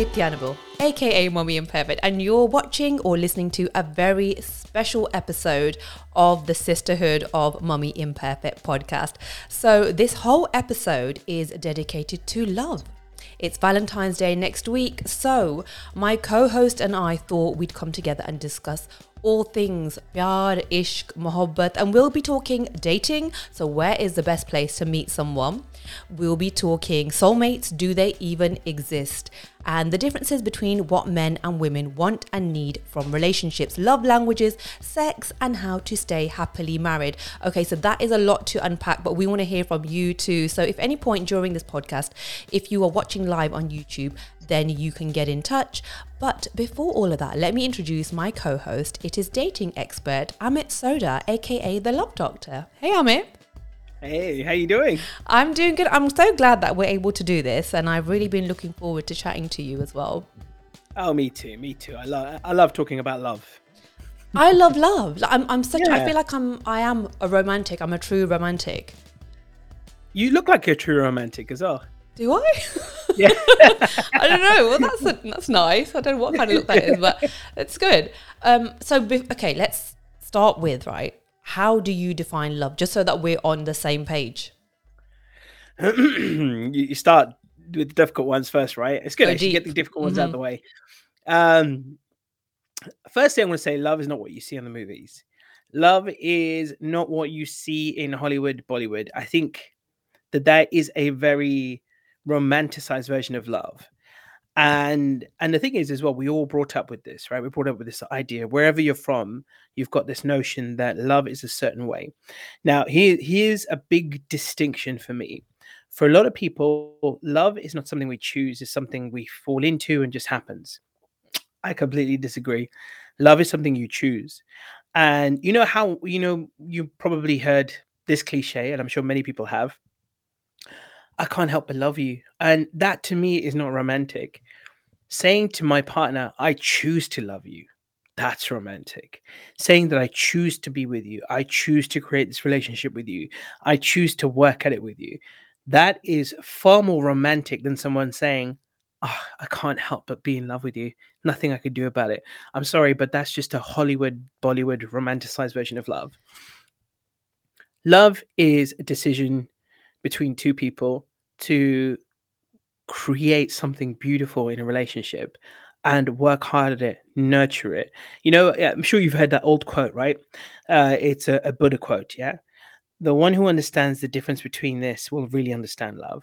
Nityanabul, aka Mommy Imperfect, and you're watching or listening to a very special episode of the Sisterhood of Mommy Imperfect podcast. So, this whole episode is dedicated to love. It's Valentine's Day next week, so my co host and I thought we'd come together and discuss all things pyar, ishq, mohabbat, and we'll be talking dating. So, where is the best place to meet someone? We'll be talking soulmates. Do they even exist? And the differences between what men and women want and need from relationships, love languages, sex, and how to stay happily married. Okay, so that is a lot to unpack, but we want to hear from you too. So, if any point during this podcast, if you are watching live on YouTube, then you can get in touch. But before all of that, let me introduce my co host. It is dating expert Amit Sodha, aka the Love Doctor. Hey, Amit. Hey, how you doing? I'm doing good. I'm so glad that we're able to do this, and I've really been looking forward to chatting to you as well. Oh, me too. Me too. I love. I love talking about love. I love love. I'm. I'm such. Yeah. I feel like I'm. I am a romantic. I'm a true romantic. You look like a true romantic as well. Do I? Yeah. I don't know. Well, that's a, that's nice. I don't know what kind of look that is, but it's good. Um. So okay, let's start with right how do you define love? Just so that we're on the same page. You start with the difficult ones first right? It's good oh, actually get the difficult ones mm-hmm. out of the way. Um first thing i want to say love is not what you see in the movies. Love is not what you see in hollywood bollywood. I think that that is a very romanticized version of love and and the thing is as well we all brought up with this right? We brought up with this idea wherever you're from you've got this notion that love is a certain way. Now here here's a big distinction for me. For a lot of people love is not something we choose it's something we fall into and just happens. I completely disagree. Love is something you choose. And you know how you know you probably heard this cliche and i'm sure many people have I can't help but love you. And that to me is not romantic. Saying to my partner, I choose to love you, that's romantic. Saying that I choose to be with you, I choose to create this relationship with you, I choose to work at it with you, that is far more romantic than someone saying, oh, I can't help but be in love with you. Nothing I could do about it. I'm sorry, but that's just a Hollywood, Bollywood romanticized version of love. Love is a decision between two people to create something beautiful in a relationship and work hard at it, nurture it. You know, I'm sure you've heard that old quote, right? Uh, it's a, a Buddha quote, yeah? The one who understands the difference between this will really understand love.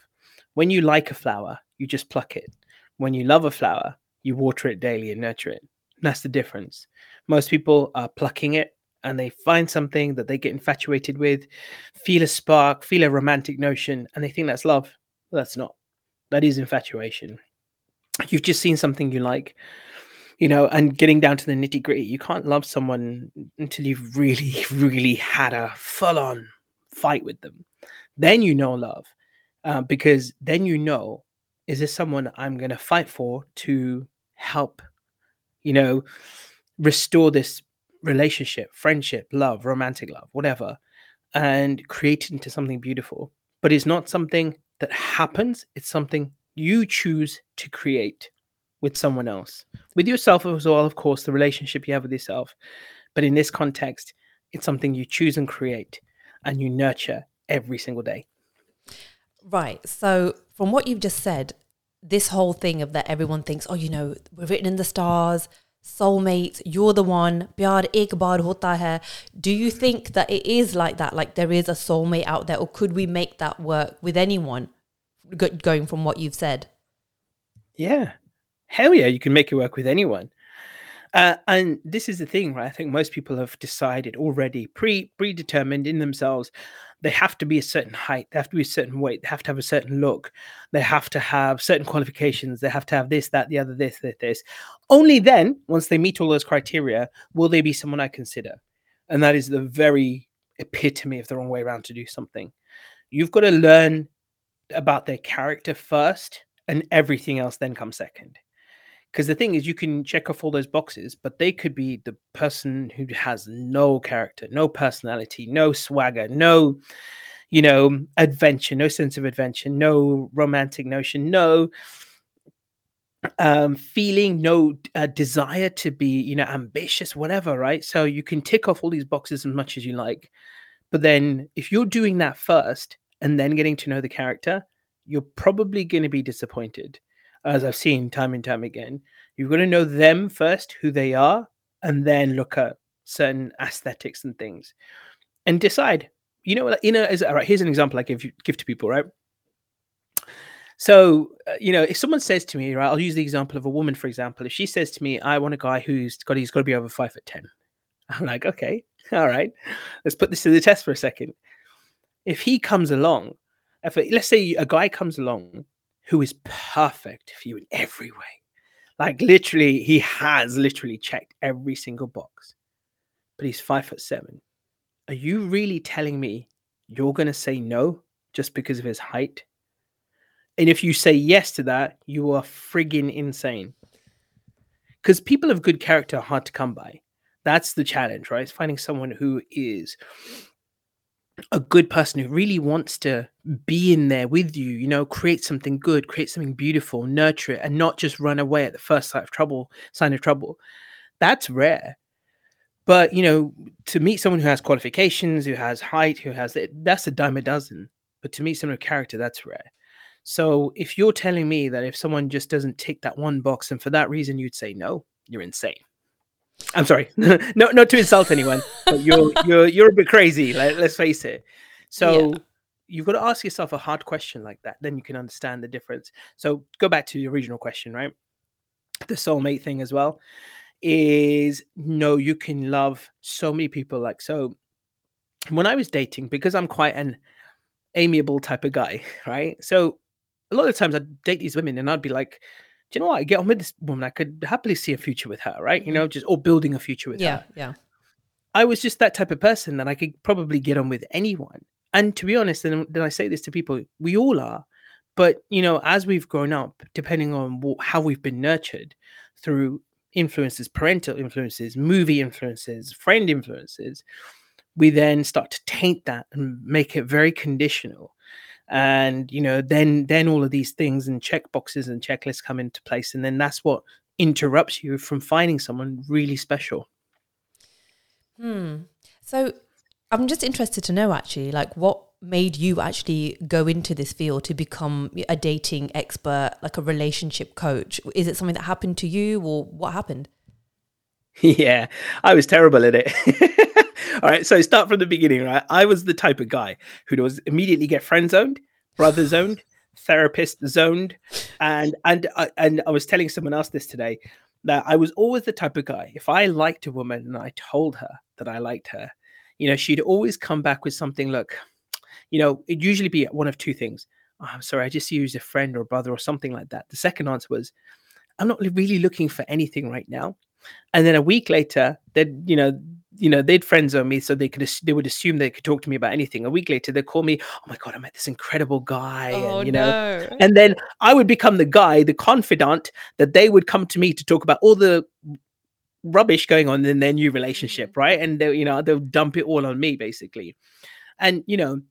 When you like a flower, you just pluck it. When you love a flower, you water it daily and nurture it. That's the difference. Most people are plucking it and they find something that they get infatuated with, feel a spark, feel a romantic notion, and they think that's love. That's not. That is infatuation. You've just seen something you like, you know, and getting down to the nitty gritty. You can't love someone until you've really, really had a full on fight with them. Then you know love, uh, because then you know, is this someone I'm going to fight for to help, you know, restore this relationship, friendship, love, romantic love, whatever, and create it into something beautiful. But it's not something that happens, it's something you choose to create with someone else. With yourself as well, of course, the relationship you have with yourself. But in this context, it's something you choose and create and you nurture every single day. Right. So, from what you've just said, this whole thing of that everyone thinks, oh, you know, we're written in the stars, soulmates, you're the one, pyar ek baar hota hai. Do you think that it is like that? Like there is a soulmate out there, or could we make that work with anyone? Going from what you've said. Yeah, hell yeah, you can make it work with anyone. Uh, and this is the thing, right? I think most people have decided already, pre predetermined in themselves, they have to be a certain height, they have to be a certain weight, they have to have a certain look, they have to have certain qualifications, they have to have this, that, the other, this, this, this. Only then, once they meet all those criteria, will they be someone I consider. And that is the very epitome of the wrong way around to do something. You've got to learn about their character first, and everything else then comes second because the thing is you can check off all those boxes but they could be the person who has no character no personality no swagger no you know adventure no sense of adventure no romantic notion no um, feeling no uh, desire to be, you know, ambitious, whatever, right? So you can tick off all these boxes as much as you like. But then if you're doing that first and then getting to know the character, you're probably going to be disappointed, as I've seen time and time again. You've got to know them first, who they are, and then look at certain aesthetics and things and decide. You know, you know, as, all right, here's an example I give you, give to people, right? So, uh, you know, if someone says to me, right, I'll use the example of a woman, for example. If she says to me, I want a guy who's got, he's got to be over five foot 10. I'm like, okay, all right, let's put this to the test for a second. If he comes along, if let's say a guy comes along who is perfect for you in every way, like literally, he has literally checked every single box, but he's five foot seven. Are you really telling me you're going to say no just because of his height? And if you say yes to that, you are friggin' insane. Because people of good character are hard to come by. That's the challenge, right? It's finding someone who is a good person who really wants to be in there with you, you know, create something good, create something beautiful, nurture it, and not just run away at the first sign of trouble, sign of trouble. That's rare. But you know, to meet someone who has qualifications, who has height, who has that's a dime a dozen. But to meet someone with character, that's rare. So if you're telling me that if someone just doesn't tick that one box, and for that reason you'd say no, you're insane. I'm sorry, no, not to insult anyone, but you're you're you're a bit crazy. Let, us face it. So yeah. you've got to ask yourself a hard question like that. Then you can understand the difference. So go back to the original question, right? The soulmate thing as well is no, you can love so many people. Like so, when I was dating, because I'm quite an amiable type of guy, right? So a lot of times I'd date these women and I'd be like, you know what? I get on with this woman. I could happily see a future with her, right? You mm-hmm. know, just or building a future with yeah, her. Yeah. I was just that type of person that I could probably get on with anyone. And to be honest, and then I say this to people, we all are. But you know, as we've grown up, depending on what, how we've been nurtured through influences, parental influences, movie influences, friend influences, we then start to taint that and make it very conditional and you know then then all of these things and check boxes and checklists come into place and then that's what interrupts you from finding someone really special. Hmm. So i'm just interested to know actually like what made you actually go into this field to become a dating expert like a relationship coach? Is it something that happened to you or what happened? Yeah i was terrible at it All right, so start from the beginning, right? I was the type of guy who was immediately get friend zoned, brother zoned, therapist zoned, and and uh, and I was telling someone else this today that I was always the type of guy. If I liked a woman and I told her that I liked her, you know, she'd always come back with something. Look, you know, it'd usually be one of two things. Oh, I'm sorry, I just used a friend or a brother or something like that. The second answer was, I'm not really looking for anything right now. And then a week later, they'd, you know, you know, they'd friend zone me so they could they would assume they could talk to me about anything. A week later, they'd call me, oh my god, I met this incredible guy. Oh, and you know, no. and then I would become the guy, the confidant that they would come to me to talk about all the rubbish going on in their new relationship, mm-hmm. right? And they, you know, they'll dump it all on me basically. And you know,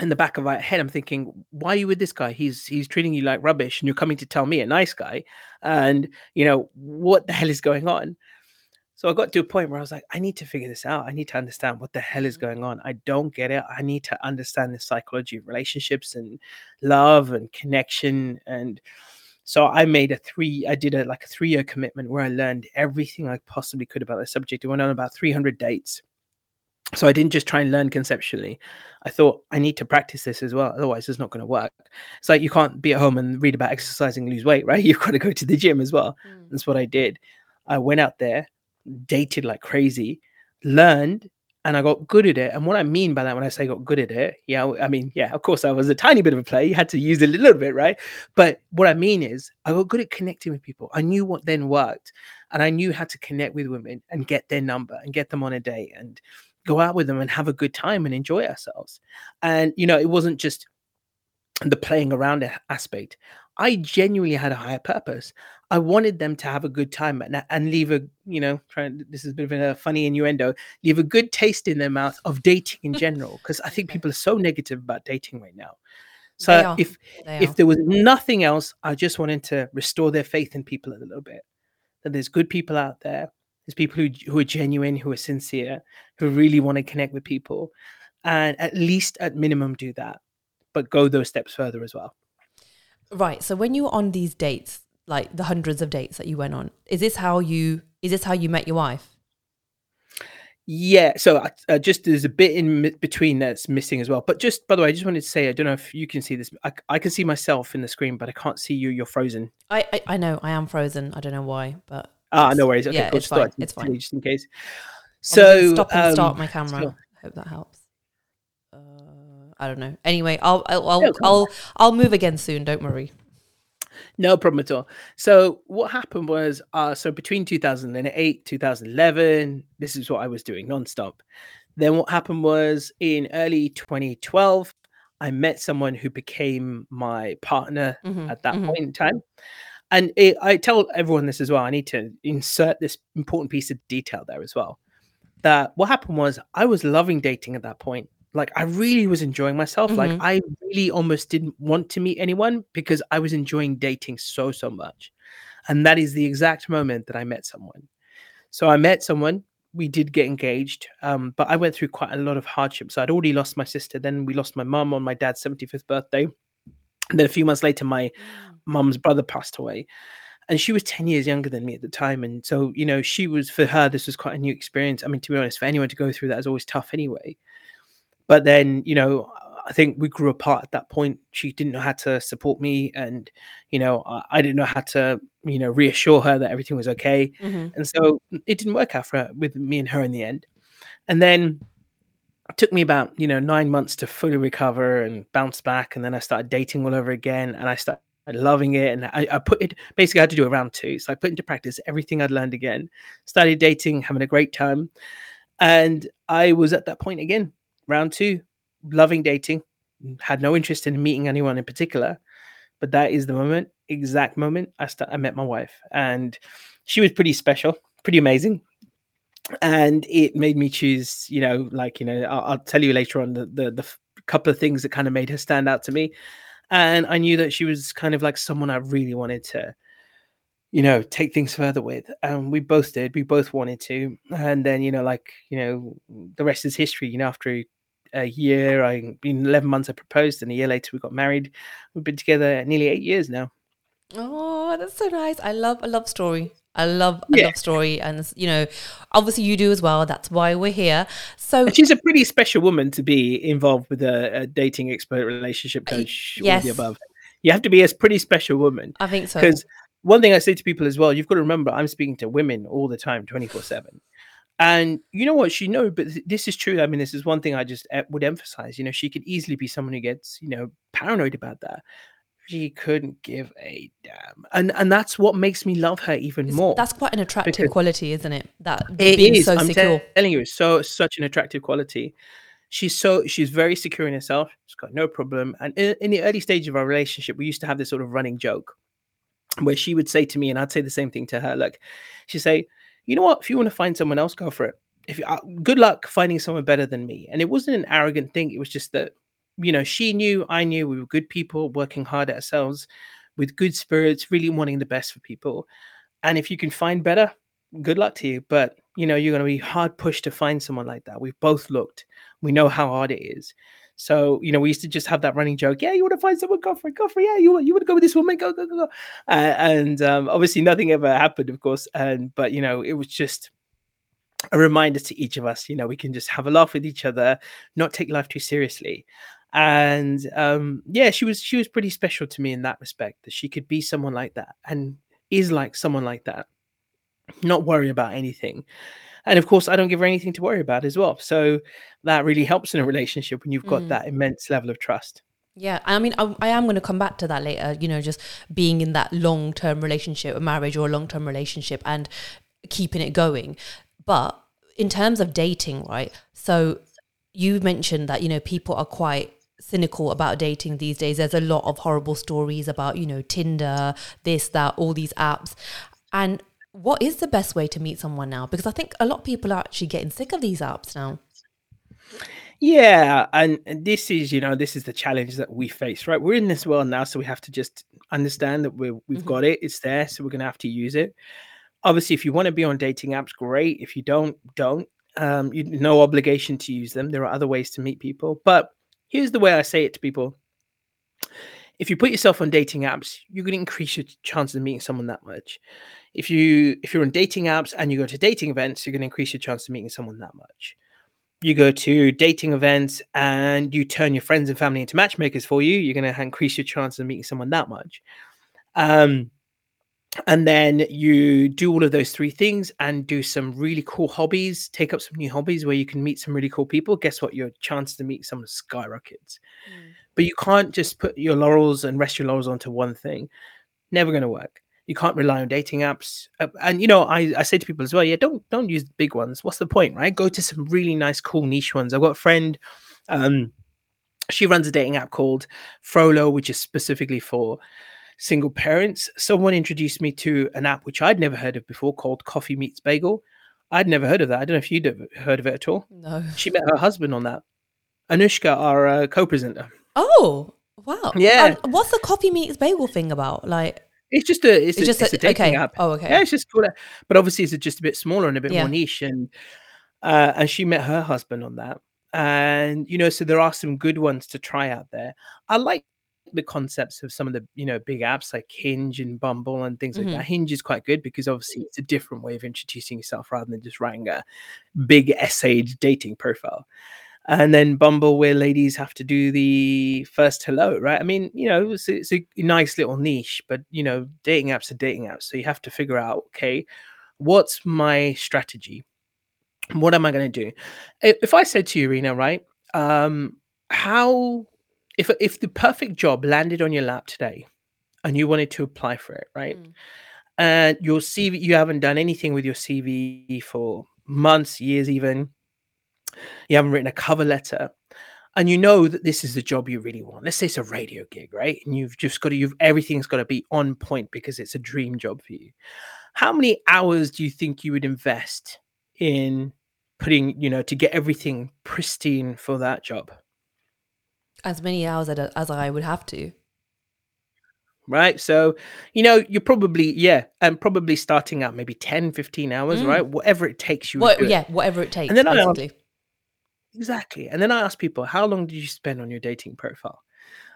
in the back of my head, I'm thinking, why are you with this guy? He's he's treating you like rubbish, and you're coming to tell me a nice guy, and you know what the hell is going on? So I got to a point where I was like, I need to figure this out. I need to understand what the hell is mm-hmm. going on. I don't get it. I need to understand the psychology of relationships and love and connection. And so I made a three, I did a like a three year commitment where I learned everything I possibly could about the subject. I went on about 300 dates. So I didn't just try and learn conceptually. I thought I need to practice this as well. Otherwise, it's not going to work. It's like you can't be at home and read about exercising, lose weight, right? You've got to go to the gym as well. Mm. That's what I did. I went out there dated like crazy, learned, and I got good at it. And what I mean by that, when I say got good at it, yeah, I mean, yeah, of course, I was a tiny bit of a player. You had to use it a little bit, right? But what I mean is, I got good at connecting with people. I knew what then worked, and I knew how to connect with women and get their number and get them on a date and go out with them and have a good time and enjoy ourselves. And you know, it wasn't just the playing around aspect. I genuinely had a higher purpose. I wanted them to have a good time and, and leave a, you know, trying, this is a bit of a funny innuendo, leave a good taste in their mouth of dating in general. Because I think people are so negative about dating right now. So if if there was nothing else, I just wanted to restore their faith in people a little bit. That there's good people out there. There's people who who are genuine, who are sincere, who really want to connect with people, and at least at minimum do that, but go those steps further as well. Right. So when you're on these dates, like the hundreds of dates that you went on, is this how you is this how you met your wife? Yeah, so I- uh, just there's a bit in mi- between that's missing as well. But just by the way, I just wanted to say I don't know if you can see this. I can see myself in the screen, but I can't see you. You're frozen. I, I I know I am frozen. I don't know why, but Ah, no worries. Okay, yeah, cool. it's fine. It's fine. Just in case. So stop and start um, my camera. so- Hope that helps. Uh, I don't know. Anyway, I'll I'll I'll. I'll I'll move again soon. Don't worry. No problem at all. So what happened was, uh, so between 2008, 2011, this is what I was doing nonstop. Then what happened was in early 2012, I met someone who became my partner Mhm, at that mhm. point in time. And it, I tell everyone this as well. I need to insert this important piece of detail there as well. That what happened was I was loving dating at that point. Like I really was enjoying myself. Like Mhm. I really almost didn't want to meet anyone because I was enjoying dating so so much. And that is the exact moment that I met someone. So I met someone. We did get engaged, um, but I went through quite a lot of hardships. So I'd already lost my sister. Then we lost my mum on my dad's 75th birthday. And then a few months later, my mum's brother passed away and she was 10 years younger than me at the time and so you know she was for her this was quite a new experience i mean to be honest for anyone to go through that is always tough anyway but then you know i think we grew apart at that point. She didn't know how to support me and you know i, I didn't know how to you know reassure her that everything was okay. Mhm. and so it didn't work out for her with me and her in the end. And then it took me about you know nine months to fully recover and bounce back and then i started dating all over again and i started loving it and I, I put it basically i had to do a round two. So i put into practice everything i'd learned again started dating having a great time and i was at that point again round two loving dating. Had no interest in meeting anyone in particular but that is the moment exact moment i start, i met my wife. And she was pretty special pretty amazing. And it made me choose you know like you know i'll, I'll tell you later on the, the the couple of things that kind of made her stand out to me. And i knew that she was kind of like someone i really wanted to you know take things further with. And we both did we both wanted to. And then you know like you know the rest is history you know after a year i in 11 months i proposed and a year later we got married we've been together nearly eight years now Oh, that's so nice. I love a love story. I love a Yeah. love story, and you know, obviously you do as well. That's why we're here. So And she's a pretty special woman to be involved with a, a dating expert relationship coach all yes. the above you have to be a pretty special woman I think so. because one thing I say to people as well, you've got to remember I'm speaking to women all the time, 24 7. And you know what? She know, but th- this is true. I mean, this is one thing I just e- would emphasize. You know, she could easily be someone who gets, you know, paranoid about that. She couldn't give a damn, and and that's what makes me love her even It's- more. That's quite an attractive because- quality, isn't it? That It being is. so I'm secure. telling you, it's so such an attractive quality. She's so she's very secure in herself. She's got no problem. And in, in the early stage of our relationship, we used to have this sort of running joke where she would say to me, and I'd say the same thing to her. Like she'd say, "You know what? If you want to find someone else, go for it. If you, uh, good luck finding someone better than me." And it wasn't an arrogant thing. It was just that you know she knew, I knew we were good people working hard at ourselves with good spirits, really wanting the best for people. And if you can find better, good luck to you. But you know, you're going to be hard pushed to find someone like that. We've both looked. We know how hard it is. So you know, we used to just have that running joke. Yeah, you want to find someone, go for it, go for it. Yeah, you want you want to go with this woman, go go go go. Uh, and um, obviously, nothing ever happened, of course. And but you know, it was just a reminder to each of us. You know, we can just have a laugh with each other, not take life too seriously. And um, yeah, she was she was pretty special to me in that respect. That she could be someone like that and is like someone like that not worry about anything. And of course, I don't give her anything to worry about as well. So that really helps in a relationship when you've got Mm. that immense level of trust. Yeah, I mean, I, I am going to come back to that later. You know, just being in that long term relationship, a marriage or a long term relationship, and keeping it going. But in terms of dating, right? So you mentioned that you know people are quite cynical about dating these days. There's a lot of horrible stories about you know Tinder, this, that, all these apps, and what is the best way to meet someone now? Because I think a lot of people are actually getting sick of these apps now. Yeah, and, and this is, you know, this is the challenge that we face, right? We're in this world now, so we have to just understand that we're, we've Mhm. got it. It's there, so we're going to have to use it. Obviously, if you want to be on dating apps, great. If you don't, don't. Um, you no obligation to use them. There are other ways to meet people. But here's the way I say it to people: if you put yourself on dating apps, you're going to increase your chances of meeting someone that much. If you if you're on dating apps and you go to dating events, you're going to increase your chance of meeting someone that much you go to dating events and you turn your friends and family into matchmakers for you, you're going to increase your chance of meeting someone that much. Um, and then you do all of those three things and do some really cool hobbies, take up some new hobbies where you can meet some really cool people. Guess what? Your chance to meet someone skyrockets. But you can't just put your laurels and rest your laurels onto one thing. Never going to work. You can't rely on dating apps. Uh, and you know I, I say to people as well yeah don't don't use big ones. What's the point right? Go to some really nice cool niche ones. I've got a friend um she runs a dating app called Frolo which is specifically for single parents. Someone introduced me to an app which i'd never heard of before called coffee meets bagel. I'd never heard of that. I don't know if you'd heard of it at all. No. she met her husband on that. Anushka our uh, co-presenter Oh, wow. Yeah. Um, what's the coffee meets bagel thing about? Like, it's just a it's, it's a, just it's a, a dating okay. app Oh, okay. Yeah, it's just cool. But obviously, it's just a bit smaller and a bit Yeah. more niche. And uh, and she met her husband on that. And you know, so there are some good ones to try out there. I like the concepts of some of the you know big apps like Hinge and Bumble and things Mhm. like that. Hinge is quite good because obviously it's a different way of introducing yourself rather than just writing a big essayed dating profile. And then Bumble, where ladies have to do the first hello, right? I mean, you know, it's, it's a nice little niche, but you know, dating apps are dating apps, so you have to figure out, okay, what's my strategy? What am I going to do? If, I said to you, Rena, right, um, how if if the perfect job landed on your lap today, and you wanted to apply for it, right? Mm. And your CV, you haven't done anything with your CV for months, years, even. You haven't written a cover letter, and you know that this is the job you really want. Let's say it's a radio gig, right? And you've just got to, you've everything's got to be on point because it's a dream job for you. How many hours do you think you would invest in putting, you know, to get everything pristine for that job? As many hours as, as I would have to. right so you know you're probably yeah and probably starting out maybe 10 15 hours Mm. right whatever it takes you What, yeah, whatever it takes, and then I. exactly and then i ask people how long did you spend on your dating profile?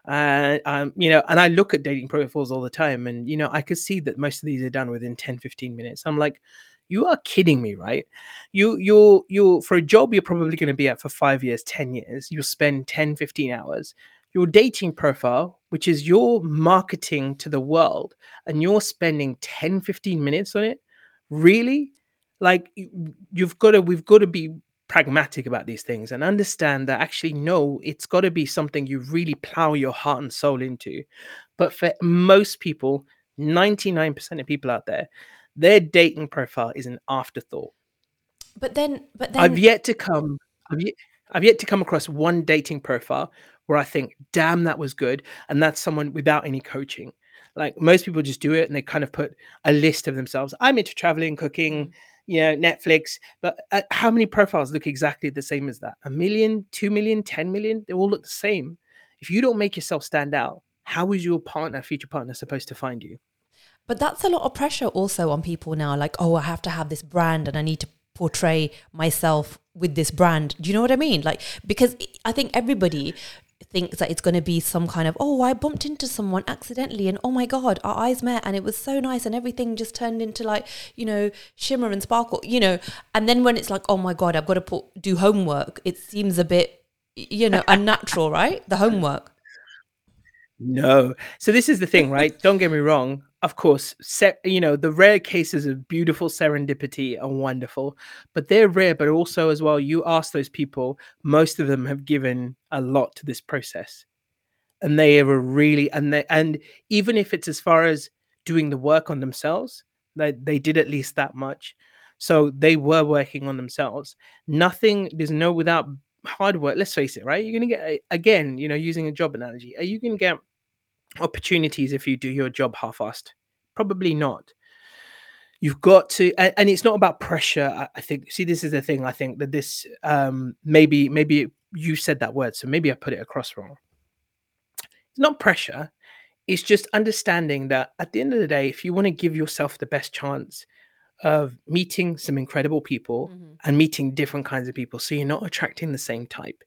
And um you know and i look at dating profiles all the time and you know i could see that most of these are done within 10 15 minutes. I'm like you are kidding me right? You you're you're for a job you're probably going to be at for five years 10 years. You'll spend 10 15 hours. Your dating profile which is your marketing to the world and you're spending 10 15 minutes on it? Really? Like you've got to we've got to be pragmatic about these things and understand that actually no it's got to be something you really plow your heart and soul into but for most people 99% of people out there their dating profile is an afterthought But then, but then, I've yet to come. I've yet, I've yet to come across one dating profile where I think, "Damn, that was good," and that's someone without any coaching. Like most people just do it, and they kind of put a list of themselves. I'm into traveling, cooking, mm. You know, Netflix. But uh, how many profiles look exactly the same as that? A million, two million, ten million? They all look the same. If you don't make yourself stand out, how is your partner, future partner, supposed to find you? But that's a lot of pressure also on people now. Like, oh, I have to have this brand and I need to portray myself with this brand. Do you know what I mean? Like, because I think everybody thinks that it's going to be some kind of, oh, I bumped into someone accidentally and oh my God, our eyes met and it was so nice and everything just turned into like, you know, shimmer and sparkle, you know. And then when it's like, oh my God, I've got to put, do homework, it seems a bit, you know, unnatural, right? The homework. No. So this is the thing, right? Don't get me wrong. Of course, se- you know, the rare cases of beautiful serendipity are wonderful, but they're rare. But also, as well, you ask those people, most of them have given a lot to this process, and they are really and they and even if it's as far as doing the work on themselves, they they did at least that much. So they were working on themselves. Nothing. There's no without hard work. Let's face it, right? You're gonna get again. You know, using a job analogy, are you gonna get opportunities if you do your job half-assed probably not you've got to and, and it's not about pressure I, I think see this is the thing i think that this um maybe maybe you said that word, so maybe I put it across wrong. It's not pressure. It's just understanding that at the end of the day, if you want to give yourself the best chance of meeting some incredible people Mhm. and meeting different kinds of people, so you're not attracting the same type.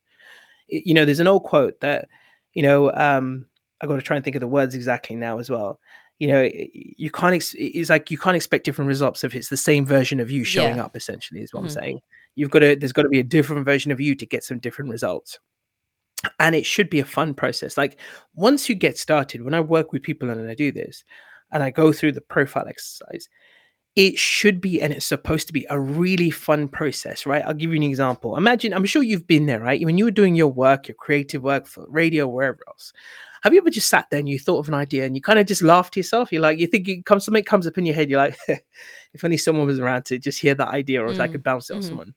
You know, there's an old quote that, you know, um, I got to try and think of the words exactly now as well. You know, you can't. Ex- it's like you can't expect different results if it's the same version of you showing Yeah. up. Essentially, is what Mhm. I'm saying. You've got to. There's got to be a different version of you to get some different results and it should be a fun process. Like once you get started, when I work with people and I do this, and I go through the profile exercise, it should be and it's supposed to be a really fun process, right? I'll give you an example. Imagine, I'm sure you've been there, right? When you were doing your work, your creative work for radio, wherever else. Have you ever just sat there and you thought of an idea and you kind of just laughed to yourself? You're like, you think it comes something comes up in your head, you're like, if only someone was around to just hear that idea or if I Mm, could bounce it off mhm. someone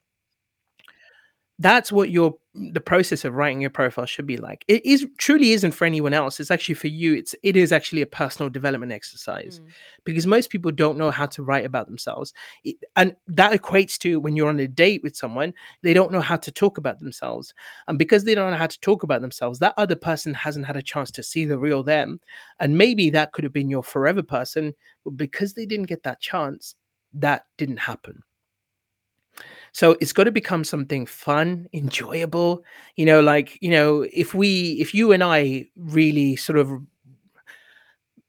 that's what your the process of writing your profile should be like. It is truly isn't for anyone else. It's actually for you. It's it is actually a personal development exercise Mm. because most people don't know how to write about themselves. It- and that equates to when you're on a date with someone they don't know how to talk about themselves. And because they don't know how to talk about themselves that other person hasn't had a chance to see the real them. And maybe that could have been your forever person but because they didn't get that chance that didn't happen so it's got to become something fun, enjoyable. You know, like, you know, if we, if you and I really sort of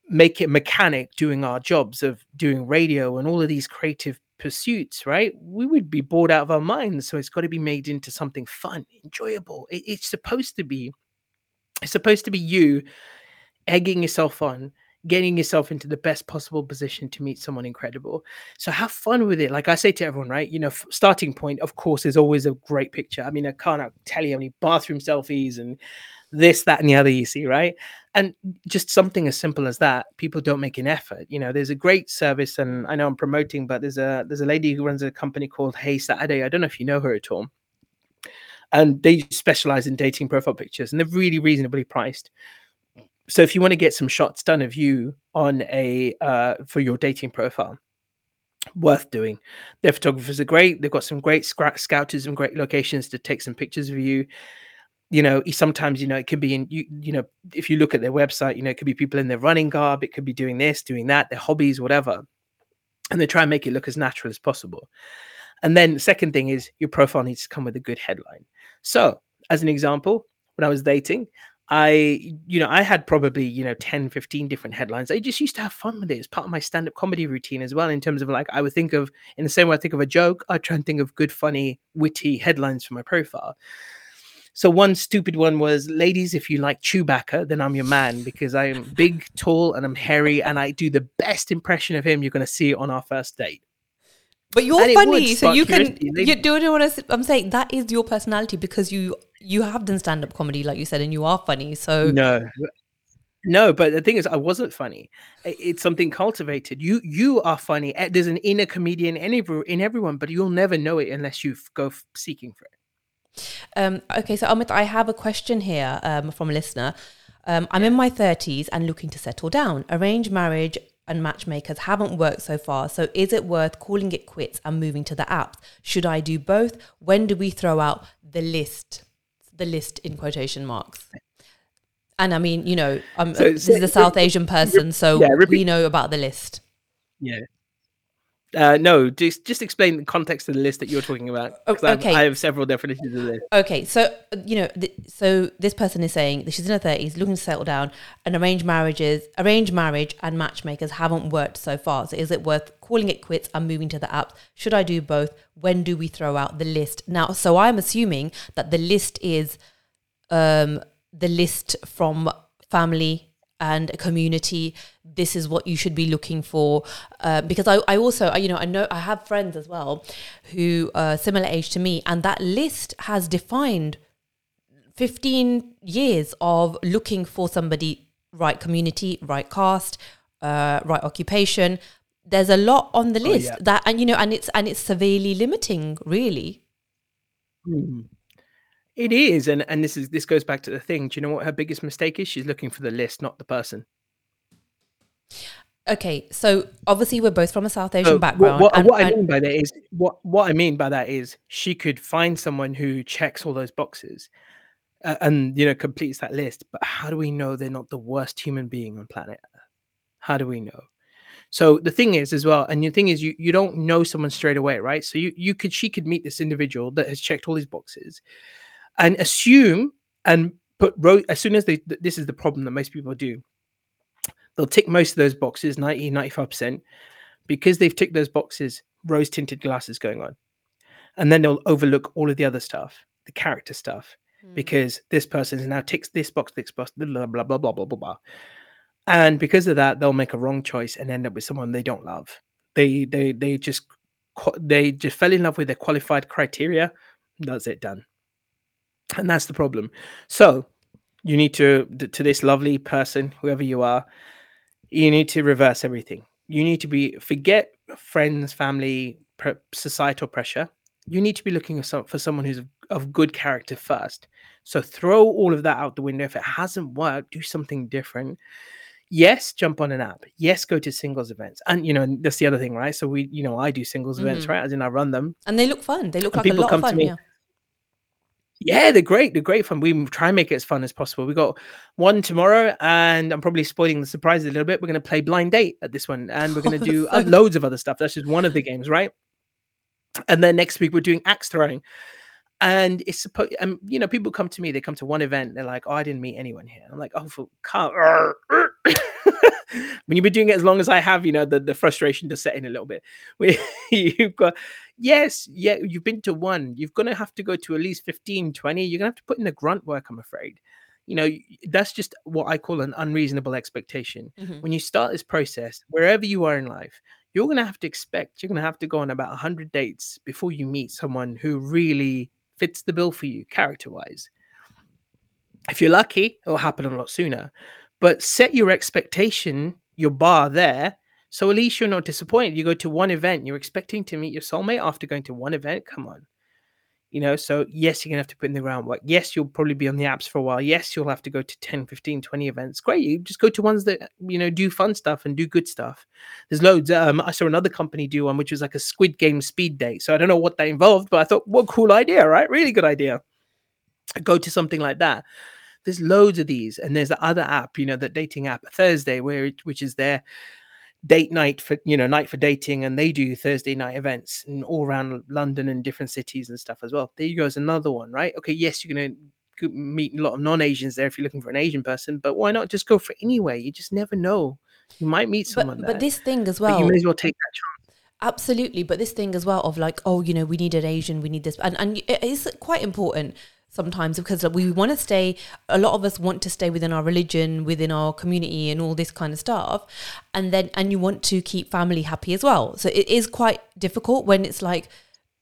make it mechanic doing our jobs of doing radio and all of these creative pursuits, right? We would be bored out of our minds. So it's got to be made into something fun, enjoyable. It- it's supposed to be, it's supposed to be you egging yourself on, getting yourself into the best possible position to meet someone incredible. So have fun with it. Like I say to everyone, right? You know, f- starting point, of course, is always a great picture. I mean, I can't uh, tell you how many bathroom selfies and this, that, and the other you see, right? And just something as simple as that, people don't make an effort. You know, there's a great service, and I know I'm promoting, but there's a there's a lady who runs a company called Hey Saturday. I don't know if you know her at all. And they specialize in dating profile pictures, and they're really reasonably priced so if you want to get some shots done of you on a uh, for your dating profile worth doing. Their photographers are great they've got some great scra- scouters and great locations to take some pictures of you. You know sometimes you know it could be in you you know if you look at their website you know it could be people in their running garb it could be doing this doing that their hobbies whatever and they try and make it look as natural as possible. And then the second thing is your profile needs to come with a good headline. So as an example when i was dating I, you know, I had probably, you know, 10, 15 different headlines. I just used to have fun with it. It's part of my stand up comedy routine as well, in terms of like, I would think of, in the same way I think of a joke, I try and think of good, funny, witty headlines for my profile. So one stupid one was, ladies, if you like Chewbacca, then I'm your man because I am big, tall, and I'm hairy, and I do the best impression of him you're going to see on our first date. But you're And funny, so you can. You do you want to? I'm saying that is your personality because you you have done stand up comedy, like you said, and you are funny. So No, no, but the thing is, I wasn't funny. It's something cultivated. You you are funny. Eh, There's an inner comedian in every, in everyone, but you'll never know it unless you go seeking for it. Um, okay, so Amit, I have a question here um, from a listener. Um, I'm in my 30s and looking to settle down. Arranged marriage and matchmakers haven't worked so far, so is it worth calling it quits and moving to the apps? Should I do both? When do we throw out the list? The list in quotation marks. And I mean, you know, um, So- this so- is a South Asian person, so yeah, we know about the list. Yeah. Uh, no, just just explain the context of the list that you're talking about. Oh, okay. I have several definitions of this. Okay, so you know, th- so this person is saying that she's in her thirties, looking to settle down, and arranged marriages, arranged marriage, and matchmakers haven't worked so far. So, is it worth calling it quits and moving to the apps? Should I do both? When do we throw out the list? Now, so I'm assuming that the list is um, the list from family and a community. This is what you should be looking for, uh, because I, I also, I- you know, I know I have friends as well who are similar age to me, and that list has defined 15 years of looking for somebody right community, right caste, uh, right occupation. There's a lot on the list yeah. that, and you know, and it's and it's severely limiting, really. Hmm. It is, and and this is this goes back to the thing. Do you know what her biggest mistake is? She's looking for the list, not the person. Okay, so obviously we're both from a South Asian So background, what, and, what I mean by that is what what I mean by that is she could find someone who checks all those boxes uh, and you know completes that list. But how do we know they're not the worst human being on planet Earth? How do we know? So the thing is as well, and the thing is you you don't know someone straight away, right? So you you could she could meet this individual that has checked all these boxes and assume and put as soon as they this is the problem that most people do. They'll tick most of those boxes 90 95% because they've ticked those boxes rose tinted glasses going on. And then they'll overlook all of the other stuff the character stuff mm. because this person's now ticks this box this box blah blah blah blah blah blah blah. And because of that they'll make a wrong choice and end up with someone they don't love. They they they just they just fell in love with their qualified criteria. That's it done and that's the problem. So you need to to this lovely person whoever you are you need to reverse everything. You need to be forget friends family pre- societal pressure. You need to be looking for, someone who's of, good character first. So throw all of that out the window. If it hasn't worked do something different. Yes jump on an app. Yes go to singles events. And you know that's the other thing right? So we you know i do singles events Mhm. right? As in i run them. And they look fun. They look And like a people lot come of to fun. me Yeah. Yeah, they're great. They're great fun. We try and make it as fun as possible. We got one tomorrow, and I'm probably spoiling the surprise a little bit. We're going to play blind date at this one, and we're going to do uh, loads of other stuff. That's just one of the games, right? And then next week we're doing axe throwing, and it's supposed. And you know, people come to me. They come to one event. They're like, "Oh, I didn't meet anyone here." I'm like, "Oh, for car." When you've been doing it as long as I have, you know, the, the frustration does set in a little bit. We, you've got yes, yeah, you've been to one. You're going to have to go to at least 15, 20. You're going to have to put in the grunt work, I'm afraid. You know, that's just what I call an unreasonable expectation. Mhm. When you start this process, wherever you are in life, you're going to have to expect, you're going to have to go on about 100 dates before you meet someone who really fits the bill for you, character wise. If you're lucky, it'll happen a lot sooner. But set your expectation, your bar there, so at least you're not disappointed. You go to one event, you're expecting to meet your soulmate after going to one event. Come on. You know, so yes, you're gonna have to put in the groundwork. Yes, you'll probably be on the apps for a while. Yes, you'll have to go to 10, 15, 20 events. Great. You just go to ones that you know do fun stuff and do good stuff. There's loads. Um, I saw another company do one which was like a squid game speed date. So I don't know what that involved, but I thought, what cool idea, right? Really good idea. Go to something like that there's loads of these and there's the other app you know the dating app thursday where it, which is their date night for you know night for dating and they do thursday night events and all around london and different cities and stuff as well. There you go is another one right? Okay yes you're going to meet a lot of non-asians there if you're looking for an asian person but why not just go for anywhere? You just never know. You might meet someone But there but this thing as but well. you may as well take that chance. Absolutely, but this thing as well of like, oh, you know, we need an Asian, we need this, and and it is quite important sometimes because we want to stay. A lot of us want to stay within our religion, within our community, and all this kind of stuff, and then and you want to keep family happy as well. So it is quite difficult when it's like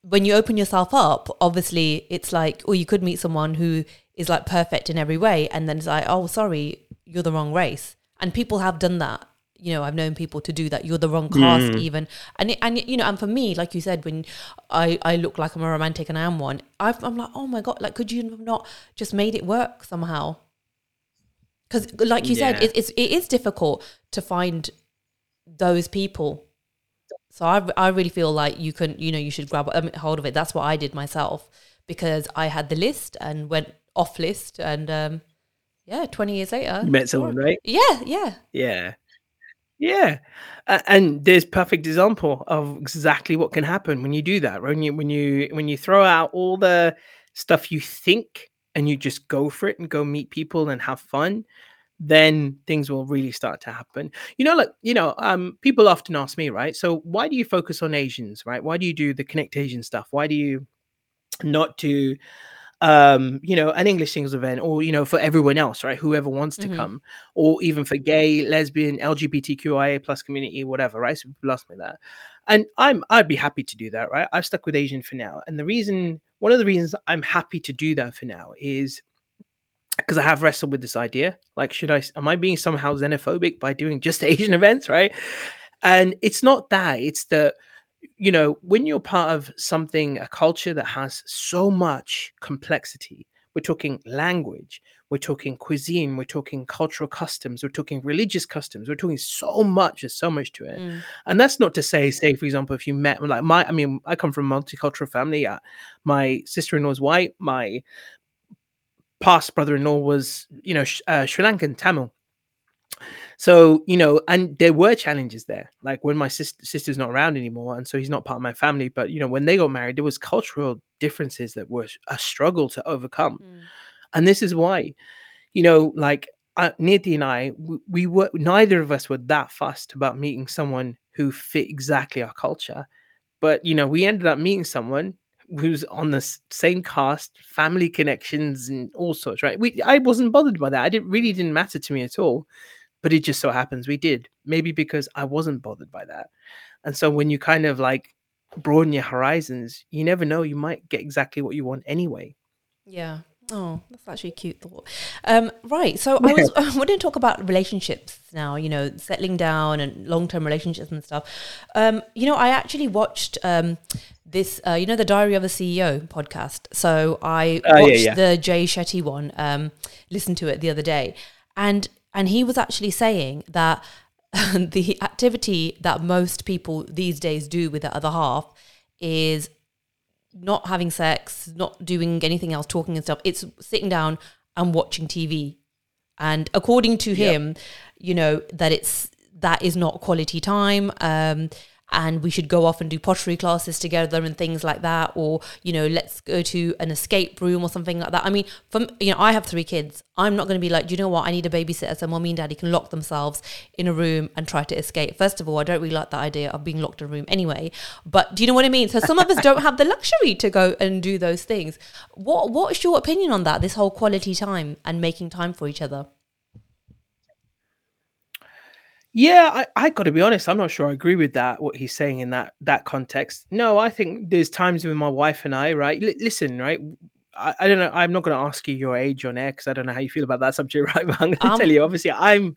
when you open yourself up. Obviously, it's like, or you could meet someone who is like perfect in every way, and then it's like, oh, sorry, you're the wrong race, and people have done that you know, I've known people to do that. You're the wrong caste, even, and it, and you know, and for me, like you said, when I I look like I'm a romantic and I am one, I've, I'm like, oh my god, like could you not just made it work somehow? Because, like you said, it, it's it is difficult to find those people. So I I really feel like you can you know you should grab um, hold of it. That's what I did myself because I had the list and went off list and um yeah, twenty years later, you met someone right yeah, yeah. Yeah. Yeah. A- and there's perfect example of exactly what can happen when you do that. When you when you when you throw out all the stuff you think and you just go for it and go meet people and have fun, then things will really start to happen. You know, like, you know, um, people often ask me, right? So why do you focus on Asians, right? Why do you do the Connect Asian stuff? Why do you not do um you know an english singles event or you know for everyone else right? Whoever wants to Mhm. come or even for gay lesbian lgbtqia plus community whatever right? So people ask me that. And i'm i'd be happy to do that right? I've stuck with asian for now. And the reason one of the reasons i'm happy to do that for now is because i have wrestled with this idea. Like should I, am i being somehow xenophobic by doing just asian events right? And it's not that it's the you know when you're part of something a culture that has so much complexity we're talking language, we're talking cuisine, we're talking cultural customs, we're talking religious customs, we're talking so much, there's so much to it. Mm. And that's not to say, say, for example, if you met like my, I mean, I come from a multicultural family. Uh, my sister-in-law is white. My past brother-in-law was, you know, sh- uh, Sri Lankan Tamil. So you know, and there were challenges there. Like when my sister sister's not around anymore, and so he's not part of my family. But you know, when they got married, there was cultural differences that were a struggle to overcome. Mm. And this is why, you know, like uh, Niti and I, we, we were neither of us were that fussed about meeting someone who fit exactly our culture. But you know, we ended up meeting someone who's on the same caste, family connections, and all sorts. Right? We, I wasn't bothered by that. I didn't really didn't matter to me at all. But it just so happens we did. Maybe because I wasn't bothered by that. And so when you kind of like broaden your horizons, you never know. You might get exactly what you want anyway. Yeah. Oh, that's actually a cute thought. Um, right. So I was I wanted to talk about relationships now, you know, settling down and long term relationships and stuff. Um, you know, I actually watched um, this, uh, you know, the Diary of a CEO podcast. So I Oh, yeah, watched yeah. the Jay Shetty one, um, listened to it the other day. And and he was actually saying that the activity that most people these days do with the other half is not having sex, not doing anything else, talking and stuff. It's sitting down and watching TV. And according to Yep. him, you know, that it's that is not quality time. Um, and we should go off and do pottery classes together and things like that, or you know, let's go to an escape room or something like that. I mean, from you know, I have three kids. I'm not going to be like, do you know what? I need a babysitter so mommy and daddy can lock themselves in a room and try to escape. First of all, I don't really like that idea of being locked in a room anyway. But do you know what I mean? So some of us don't have the luxury to go and do those things. What What's your opinion on that? This whole quality time and making time for each other. Yeah, I, I got to be honest. I'm not sure I agree with that. What he's saying in that that context. No, I think there's times with my wife and I. Right, L- listen, right. I, I don't know. I'm not going to ask you your age on air because I don't know how you feel about that subject, right? But I'm going to Um, tell you. Obviously, I'm.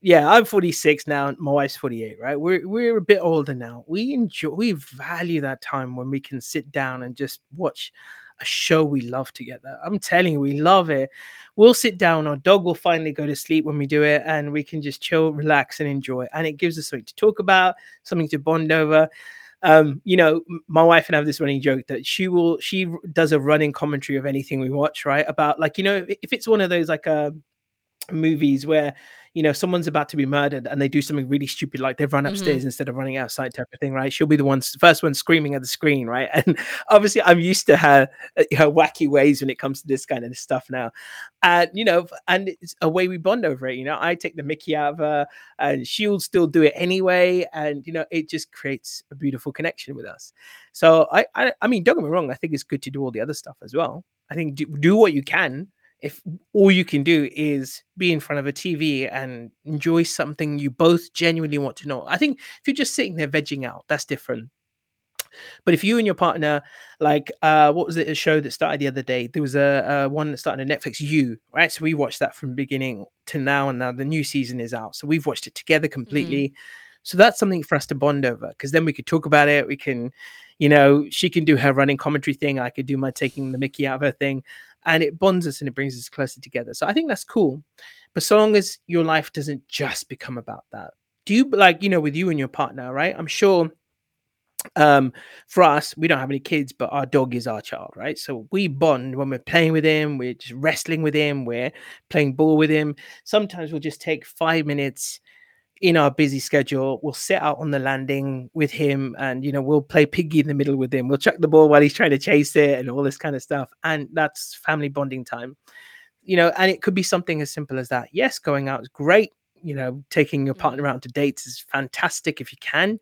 Yeah, I'm 46 now. My wife's 48. Right, we're we're a bit older now. We enjoy, we value that time when we can sit down and just watch a show we love together. I'm telling you, we love it. We'll sit down, our dog will finally go to sleep when we do it, and we can just chill, relax, and enjoy. And it gives us something to talk about, something to bond over. Um, you know, my wife and I have this running joke that she will, she does a running commentary of anything we watch, right? About like, you know, if it's one of those like uh, movies where you know someone's about to be murdered and they do something really stupid like they've run upstairs instead of running outside type of thing right? She'll be the one first one screaming at the screen right? And obviously i'm used to her uh, her wacky ways when it comes to this kind of stuff now. And you know and it's a way we bond over it you know? I take the mickey out of her and she'll still do it anyway. And you know it just creates a beautiful connection with us. So i i, I mean don't get me wrong i think it's good to do all the other stuff as well. I think do, do what you can if all you can do is be in front of a TV and enjoy something you both genuinely want to know. I think if you're just sitting there vegging out, that's different. But if you and your partner, like, uh, what was it? A show that started the other day. There was a, a one that started on Netflix. You right? So we watched that from beginning to now, and now the new season is out. So we've watched it together completely. So that's something for us to bond over because then we could talk about it. We can, you know, she can do her running commentary thing. I could do my taking the Mickey out of her thing, and it bonds us and it brings us closer together. So I think that's cool. But so long as your life doesn't just become about that, do you like, you know, with you and your partner, right? I'm sure um for us we don't have any kids but our dog is our child right so we bond when we're playing with him we're just wrestling with him we're playing ball with him sometimes we'll just take five minutes in our busy schedule we'll sit out on the landing with him and you know we'll play piggy in the middle with him. We'll chuck the ball while he's trying to chase it and all this kind of stuff. And that's family bonding time you know and it could be something as simple as that. Yes going out is great. You know taking your mm. partner out to dates is fantastic if you can.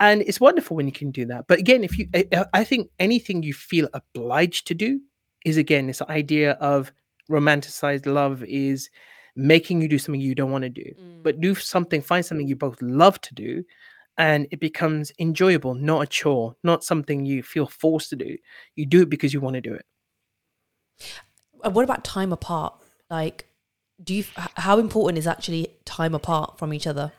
And it's wonderful when you can do that. But again if you I think anything you feel obliged to do is again this idea of romanticized love is making you do something you don't want to do but do something find something you both love to do and it becomes enjoyable not a chore not something you feel forced to do you do it because you want to do it Uh, what about time apart? Like, do you? How important is actually time apart from each other?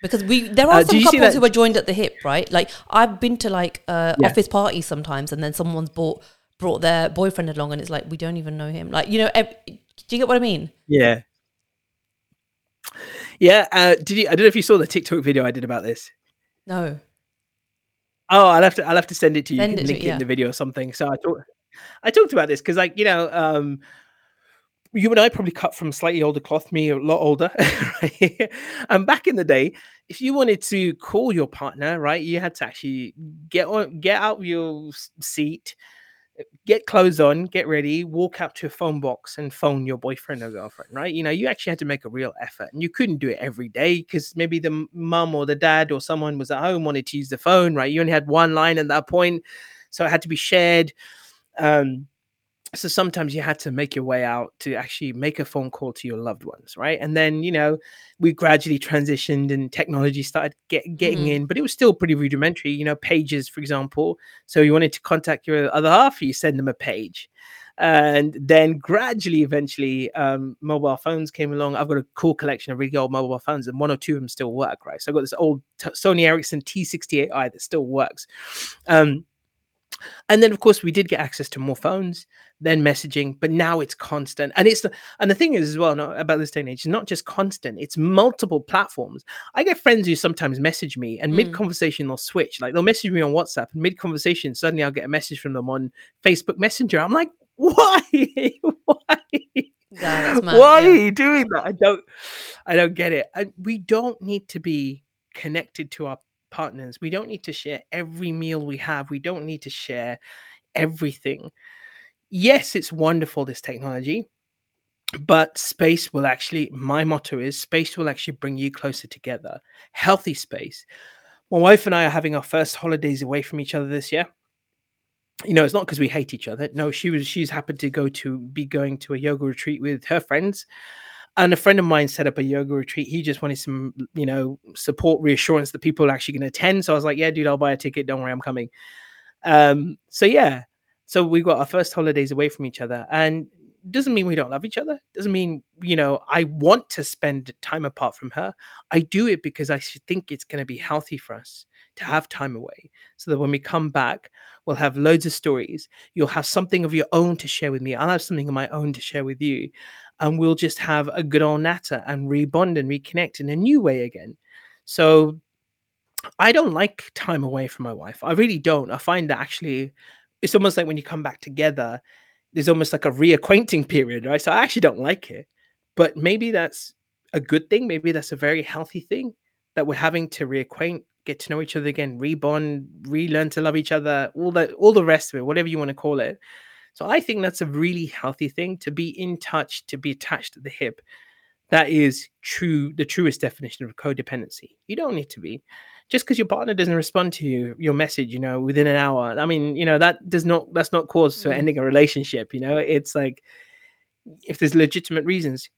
Because we there are Uh, some couples who are joined at the hip, right? Like I've been to like uh, Yeah. office parties sometimes, and then someone's bought brought their boyfriend along, and it's like we don't even know him. Like you know, do you get what I mean? Yeah. Yeah. Uh, did you? I don't know if you saw the TikTok video I did about this. No. Oh, I'll have to. I'll have to send it to you. Send you it can to- link it yeah. in the video or something. So I talked. I talked about this because, like, you know, um, you and I probably cut from slightly older cloth. Me a lot older. Right? and back in the day, if you wanted to call your partner, right, you had to actually get on, get out of your seat, get clothes on, get ready, walk out to a phone box and phone your boyfriend or girlfriend, right? You know, you actually had to make a real effort and you couldn't do it every day because maybe the mum or the dad or someone was at home wanted to use the phone, right? You only had one line at that point, so it had to be shared. Um, so sometimes you had to make your way out to actually make a phone call to your loved ones, right? And then, you know, we gradually transitioned and technology started get, getting Mhm. in, but it was still pretty rudimentary, you know, pages, for example. So you wanted to contact your other half, you send them a page. And then gradually, eventually, um, mobile phones came along. I've got a cool collection of really old mobile phones, and one or two of them still work, right? So I've got this old t- Sony Ericsson T68i that still works. Um, and then, of course, we did get access to more phones, then messaging, but now it's constant. And it's the and the thing is as well no, about this day and age, it's not just constant; it's multiple platforms. I get friends who sometimes message me, and Mm. mid conversation they'll switch. Like they'll message me on WhatsApp, and mid conversation suddenly I'll get a message from them on Facebook Messenger. I'm like, why? why? Yeah, mad, Why yeah. are you doing that? I don't, I don't get it. And we don't need to be connected to our partners. We don't need to share every meal we have. We don't need to share everything. Yes, it's wonderful this technology, but space will actually. My motto is space will actually bring you closer together. Healthy space. My wife and I are having our first holidays away from each other this year you know, it's not because we hate each other. No, she was she's happened to go to be going to a yoga retreat with her friends. And a friend of mine set up a yoga retreat. He just wanted some, you know, support, reassurance that people are actually going to attend. So I was like, yeah, dude, I'll buy a ticket. Don't worry, I'm coming. Um, so yeah. So we got our first holidays away from each other. And doesn't mean we don't love each other. Doesn't mean, you know, I want to spend time apart from her. I do it because I think it's going to be healthy for us to have time away. So that when we come back, we'll have loads of stories. You'll have something of your own to share with me. I'll have something of my own to share with you. And we'll just have a good old natter and rebond and reconnect in a new way again. So I don't like time away from my wife. I really don't. I find that actually it's almost like when you come back together, there's almost like a reacquainting period, right? So I actually don't like it. But maybe that's a good thing. Maybe that's a very healthy thing that we're having to reacquaint, get to know each other again, rebond, relearn to love each other, all that, all the rest of it, whatever you want to call it. So I think that's a really healthy thing to be in touch, to be attached at the hip. That is true, the truest definition of codependency. You don't need to be. Just because your partner doesn't respond to you, your message, you know, within an hour. I mean, you know, that does not that's not cause for Mm. ending a relationship. You know, it's like if there's legitimate reasons,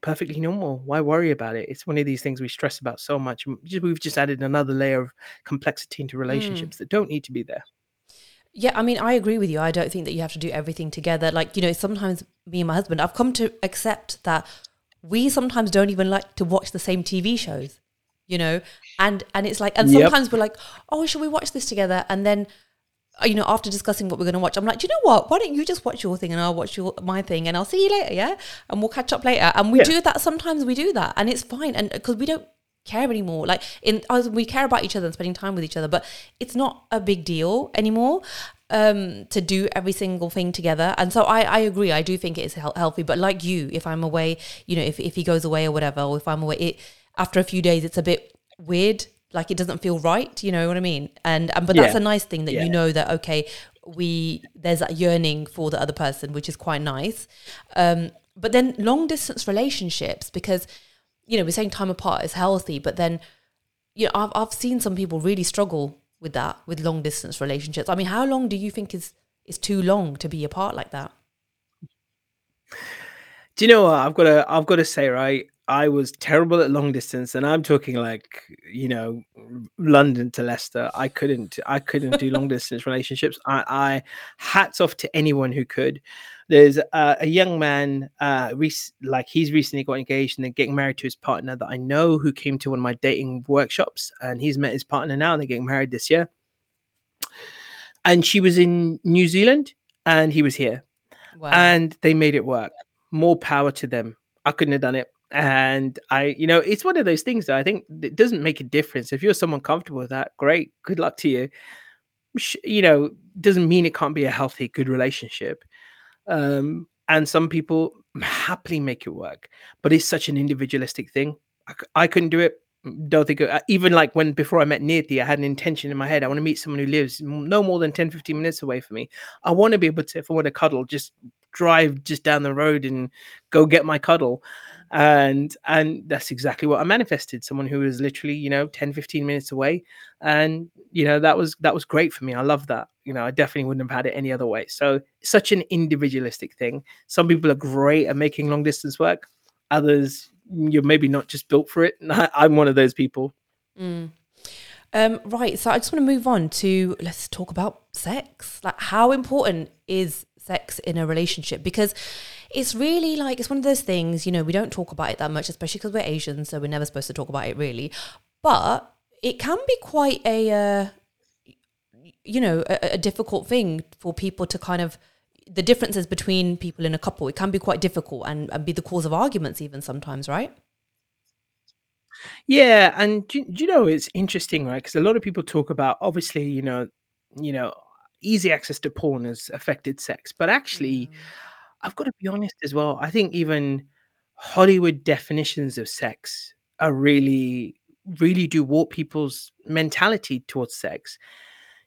perfectly normal. Why worry about it? It's one of these things we stress about so much. We've just added another layer of complexity into relationships that don't need to be there. Yeah, I mean, I agree with you. I don't think that you have to do everything together. Like, you know, sometimes me and my husband, I've come to accept that we sometimes don't even like to watch the same TV shows, you know? And and it's like and Yep. sometimes we're like, "Oh, should we watch this together?" And then uh, you know, after discussing what we're going to watch, I'm like, "Do you know what? Why don't you just watch your thing and I'll watch your my thing and I'll see you later, yeah? And we'll catch up later." And we Yeah. do that sometimes we do that and it's fine and because we don't care anymore. Like in we care about each other and spending time with each other, but it's not a big deal anymore um, to do every single thing together. And so I, I agree. I do think it is heal- healthy. But like you, if I'm away, you know, if if he goes away or whatever, or if I'm away, it after a few days, it's a bit weird. Like it doesn't feel right. You know what I mean? And, and but that's Yeah. a nice thing that Yeah. you know that okay, we there's that yearning for the other person, which is quite nice. Um, but then long distance relationships because you know, we're saying time apart is healthy, but then, you know, I've, I've seen some people really struggle with that, with long distance relationships. I mean, how long do you think is, is too long to be apart like that? Do you know what I've got to I've got to say right? I was terrible at long distance, and I'm talking like you know London to Leicester. I couldn't I couldn't do long distance relationships. I, I hats off to anyone who could. There's uh, a young man, uh, rec- like he's recently got engaged and then getting married to his partner that I know who came to one of my dating workshops, and he's met his partner now. and They're getting married this year, and she was in New Zealand and he was here, Wow. and they made it work. More power to them. I couldn't have done it. And I, you know, it's one of those things that I think it doesn't make a difference. If you're someone comfortable with that, great, good luck to you. You know, doesn't mean it can't be a healthy, good relationship. Um, and some people happily make it work, but it's such an individualistic thing. I couldn't do it. Mm, Don't think it- even like when before I met Nirti, I had an intention in my head. I want to meet someone who lives no more than 10, 15 minutes away from me. I want to be able to, if I want to cuddle, just drive just down the road and go get my cuddle. And and that's exactly what I manifested. Someone who was literally, you know, 10, 15 minutes away. And you know, that was that was great for me. I love that. You know, I definitely wouldn't have had it any other way. So such an individualistic thing. Some people are great at making long distance work. Others, you're maybe not just built for it. I'm one of those people. Mm. Um, right. So I just want to move on to let's talk about sex. Like, how important is sex in a relationship? Because it's really like it's one of those things. You know, we don't talk about it that much, especially because we're Asian, so we're never supposed to talk about it really. But it can be quite a, uh, you know, a, a difficult thing for people to kind of the differences between people in a couple. It can be quite difficult and, and be the cause of arguments even sometimes, right? Yeah, and do, do you know it's interesting, right? Because a lot of people talk about obviously, you know, you know, easy access to porn has affected sex, but actually, mm. I've got to be honest as well. I think even Hollywood definitions of sex are really, really do warp people's mentality towards sex.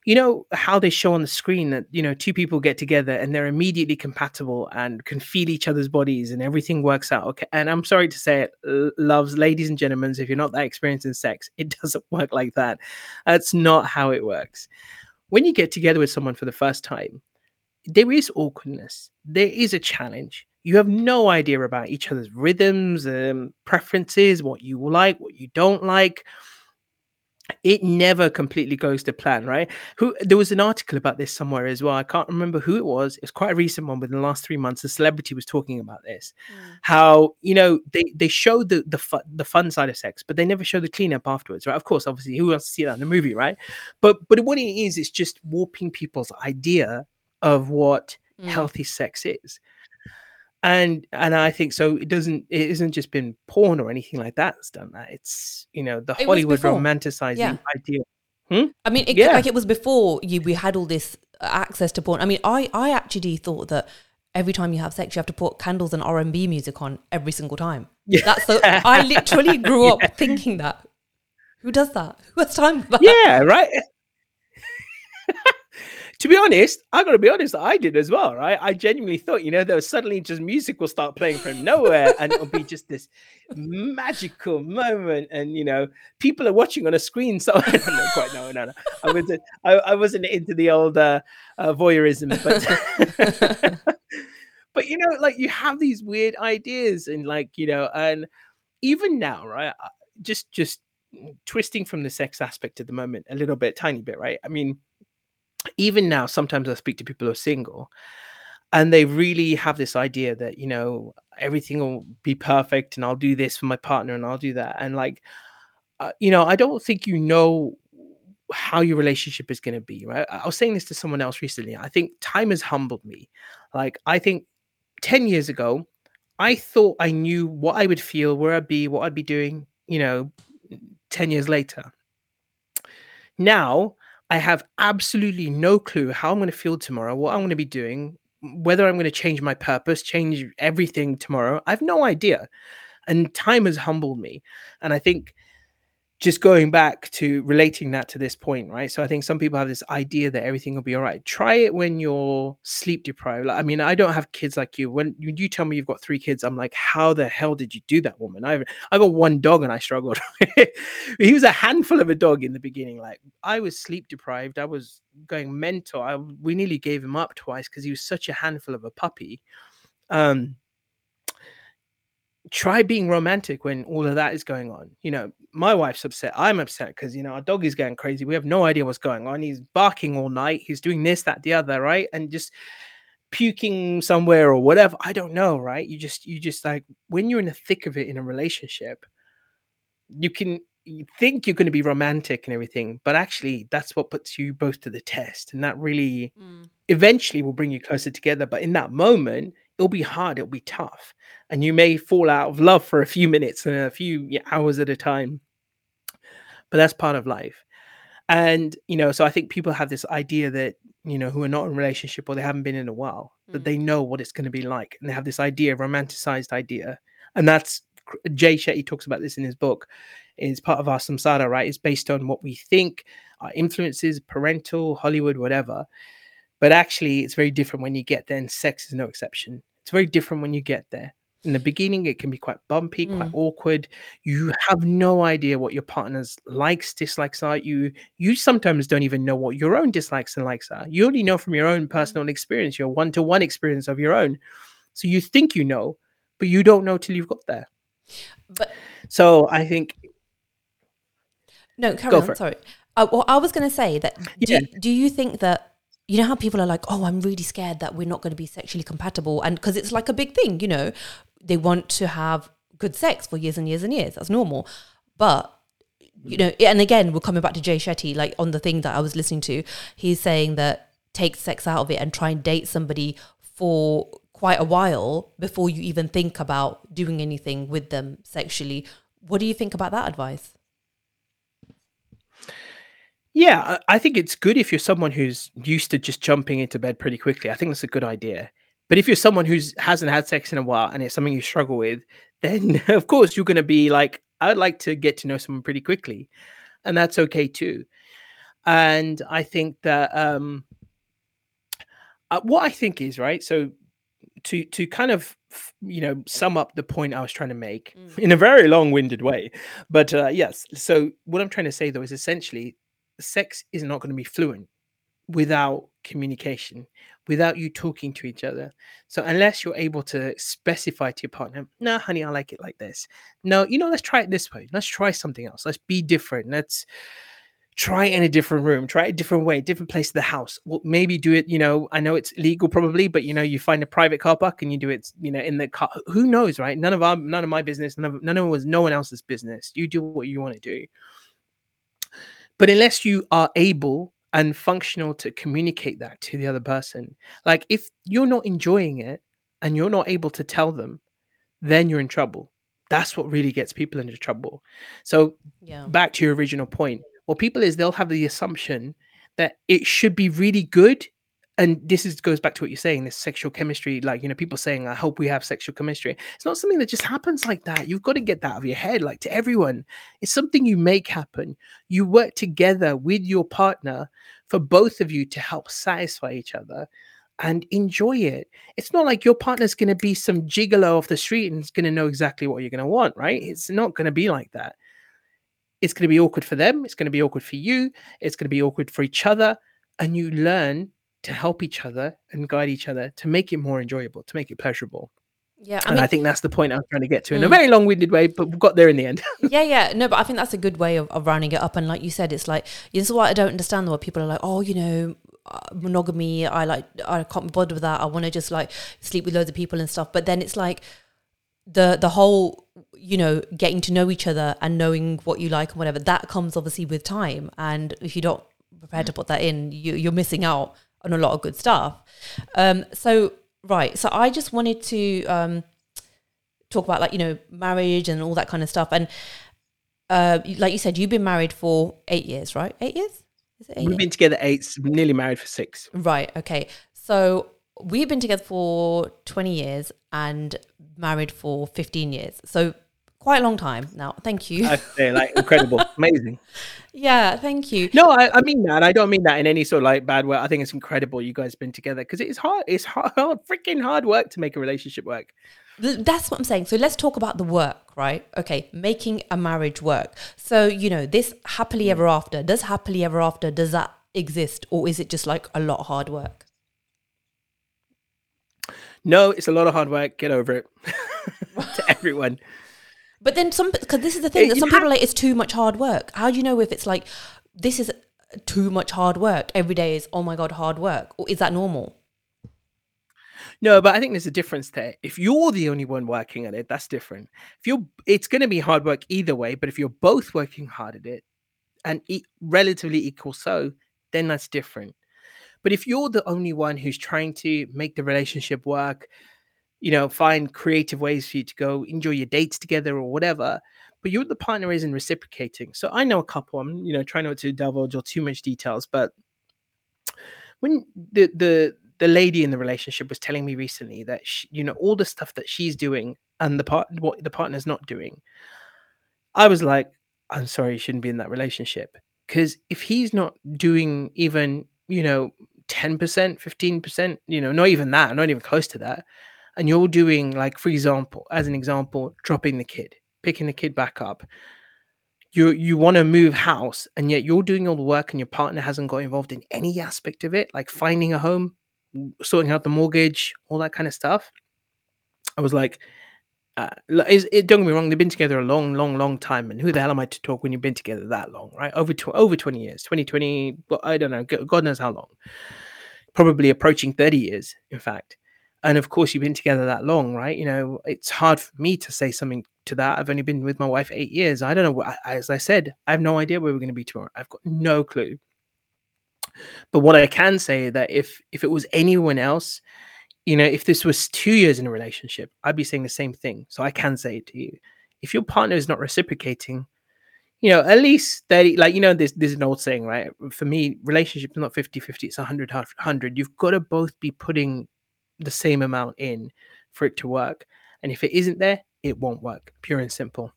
You know how they show on the screen that you know two people get together and they're immediately compatible and can feel each other's bodies and everything works out okay. And I'm sorry to say it, loves, ladies and gentlemen, if you're not that experienced in sex, it doesn't work like that. That's not how it works. When you get together with someone for the first time, there is awkwardness. There is a challenge. You have no idea about each other's rhythms, um, preferences, what you like, what you don't like. It never completely goes to plan, right? Who there was an article about this somewhere as well. I can't remember who it was. It's quite a recent one within the last three months. A celebrity was talking about this. How you know they they show the the fun, the fun side of sex, but they never show the cleanup afterwards, right? Of course, obviously, who wants to see that in a movie, right? But but what it is, it's just warping people's idea of what Mm. healthy sex is and and i think so it doesn't it isn't just been porn or anything like that that's done that it's you know the It hollywood romanticizing Yeah. idea I mean, it, Yeah. like it was before you we had all this uh, access to porn. I mean, I I actually thought that every time you have sex, you have to put candles and R and B music on every single time. Yeah. That's the I literally grew up thinking that. Who does that? Who has time for that? yeah right to be honest i gotta be honest i did as well right? I genuinely thought you know there was suddenly just music will start playing from nowhere and it'll be just this magical moment and you know people are watching on a screen. So i don't quite know no no. I wasn't i, I wasn't into the old uh, uh voyeurism but but you know like you have these weird ideas and like you know and even now right just just twisting from the sex aspect at the moment a little bit tiny bit right? I mean even now sometimes i speak to people who are single and they really have this idea that you know everything will be perfect and i'll do this for my partner and i'll do that and like uh, you know i don't think you know how your relationship is going to be right? I was saying this to someone else recently i think time has humbled me. Like i think 10 years ago i thought i knew what i would feel where i'd be what i'd be doing you know 10 years later. Now I have absolutely no clue how I'm going to feel tomorrow, what I'm going to be doing, whether I'm going to change my purpose, change everything tomorrow. I have no idea. And time has humbled me. And I think just going back to relating that to this point, right? So I think some people have this idea that everything will be all right. Try it when you're sleep deprived. Like, I mean, I don't have kids like you. When you, you tell me you've got three kids, I'm like, how the hell did you do that, woman? I I got one dog and I struggled. he was a handful of a dog in the beginning. Like I was sleep deprived. I was going mental. I we nearly gave him up twice because he was such a handful of a puppy. Um, try being romantic when all of that is going on. You know, my wife's upset. I'm upset because you know our dog is going crazy. We have no idea what's going on. He's barking all night. He's doing this, that, the other, right? And just puking somewhere or whatever. I don't know, right? You just you just like when you're in the thick of it in a relationship, you can you think you're going to be romantic and everything, but actually that's what puts you both to the test, and that really Mm. eventually will bring you closer together. But in that moment, it'll be hard, it'll be tough, and you may fall out of love for a few minutes and a few hours at a time. But that's part of life. And you know, so I think people have this idea that you know who are not in a relationship or they haven't been in a while that Mm. they know what it's going to be like, and they have this idea, romanticized idea, and that's Jay Shetty talks about this in his book. Is part of our samskara, right? It's based on what we think, our influences, parental, Hollywood, whatever. But actually, it's very different when you get there, and sex is no exception. It's very different when you get there. In the beginning, it can be quite bumpy, quite Mm. awkward. You have no idea what your partner's likes, dislikes are. You you sometimes don't even know what your own dislikes and likes are. You only know from your own personal experience, your one-to-one experience of your own. So you think you know, but you don't know till you've got there. But So I think no, carry Go on. Sorry. Uh, well, I was going to say that. Do, Yeah. do you think that you know how people are like, oh, I'm really scared that we're not going to be sexually compatible, and because it's like a big thing, you know, they want to have good sex for years and years and years. That's normal, but you know, and again, we're coming back to Jay Shetty, like on the thing that I was listening to, he's saying that take sex out of it and try and date somebody for quite a while before you even think about doing anything with them sexually. What do you think about that advice? Yeah, I I think it's good if you're someone who's used to just jumping into bed pretty quickly. I think that's a good idea. But if you're someone who's hasn't had sex in a while and it's something you struggle with, then of course you're going to be like, I'd like to get to know someone pretty quickly, and that's okay too. And I think that um, uh, what I think is right. So to to kind of you know sum up the point I was trying to make Mm. in a very long-winded way, but uh, yes. So what I'm trying to say though is essentially sex is not going to be fluent without communication, without you talking to each other. So unless you're able to specify to your partner, no, honey, I like it like this. No, you know, let's try it this way. Let's try something else. Let's be different. Let's try in a different room, try a different way, different place of the house. Well, maybe do it, you know, I know it's legal probably, but you know, you find a private car park and you do it, you know, in the car. Who knows, right? None of our none of my business, none of none of was no one else's business. You do what you want to do. But unless you are able and functional to communicate that to the other person, like if you're not enjoying it and you're not able to tell them, then you're in trouble. That's what really gets people into trouble. So Yeah. back to your original point, what people is they'll have the assumption that it should be really good. And this is goes back to what you're saying, this sexual chemistry, like you know, people saying, I hope we have sexual chemistry. It's not something that just happens like that. You've got to get that out of your head, like to everyone. It's something you make happen. You work together with your partner for both of you to help satisfy each other and enjoy it. It's not like your partner's going to be some gigolo off the street and is going to know exactly what you're going to want, right? It's not going to be like that. It's going to be awkward for them. It's going to be awkward for you. It's going to be awkward for each other. And you learn to help each other and guide each other to make it more enjoyable, to make it pleasurable. Yeah. I and mean, I think that's the point I was trying to get to in a Mm. very long winded way, but we got there in the end. yeah, yeah. No, but I think that's a good way of, of rounding it up. And like you said, it's like this is what I don't understand. What people are like, oh, you know, uh, monogamy. I like, I can't be bothered with that. I want to just like sleep with loads of people and stuff. But then it's like the the whole, you know, getting to know each other and knowing what you like and whatever. That comes obviously with time. And if you don't prepare to put that in, you, you're missing out on a lot of good stuff. Um, so right. So I just wanted to um, talk about like you know marriage and all that kind of stuff. And uh, like you said, you've been married for eight years, right? Eight years? Is it eight We've years? been together eight, nearly married for six. Right. Okay. So we've been together for 20 years and married for 15 years. So quite a long time now. Thank you. I say, like, incredible, amazing. yeah. Thank you. No, I, I mean that. I don't mean that in any sort of like bad way. I think it's incredible you guys been together because it's hard. It's hard, hard, freaking hard work to make a relationship work. That's what I'm saying. So let's talk about the work, right? Okay, making a marriage work. So, you know, this happily ever after, does happily ever after, does that exist or is it just like a lot of hard work? No, it's a lot of hard work. Get over it. to everyone. But then some, because this is the thing that some people are like, it's too much hard work. How do you know if it's like, this is too much hard work? Every day is, oh my God, hard work. Or is that normal? No, but I think there's a difference there. If you're the only one working at it, that's different. If you're, it's going to be hard work either way. But if you're both working hard at it, and e- relatively equal so, then that's different. But if you're the only one who's trying to make the relationship work, you know, find creative ways for you to go enjoy your dates together or whatever, but you're the partner isn't reciprocating. So I know a couple. I'm, you know, trying not to divulge all too much details, but when the the the lady in the relationship was telling me recently that she, you know all the stuff that she's doing and the part what the partner's not doing, I was like, I'm sorry, you shouldn't be in that relationship because if he's not doing even you know 10%, 15%, you know, not even that, not even close to that, and you're doing like, for example, as an example, dropping the kid, picking the kid back up, you you want to move house and yet you're doing all the work and your partner hasn't got involved in any aspect of it like finding a home sorting out the mortgage all that kind of stuff. I was like uh, is it don't get me wrong they've been together a long long long time and who the hell am i to talk when you've been together that long right? Over over 20 years 2020 well, i don't know god knows how long. Probably approaching 30 years in fact and of course you've been together that long right? You know it's hard for me to say something to that. I've only been with my wife eight years. I don't know as i said i have no idea where we're going to be tomorrow. I've got no clue. But what i can say that if if it was anyone else you know if this was two years in a relationship i'd be saying the same thing. So i can say it to you. If your partner is not reciprocating you know at least 30 like you know there's, there's an old saying right? For me relationship is not 50 50 it's 100 100 you've got to both be putting the same amount in for it to work. And if it isn't there, it won't work. Pure and simple.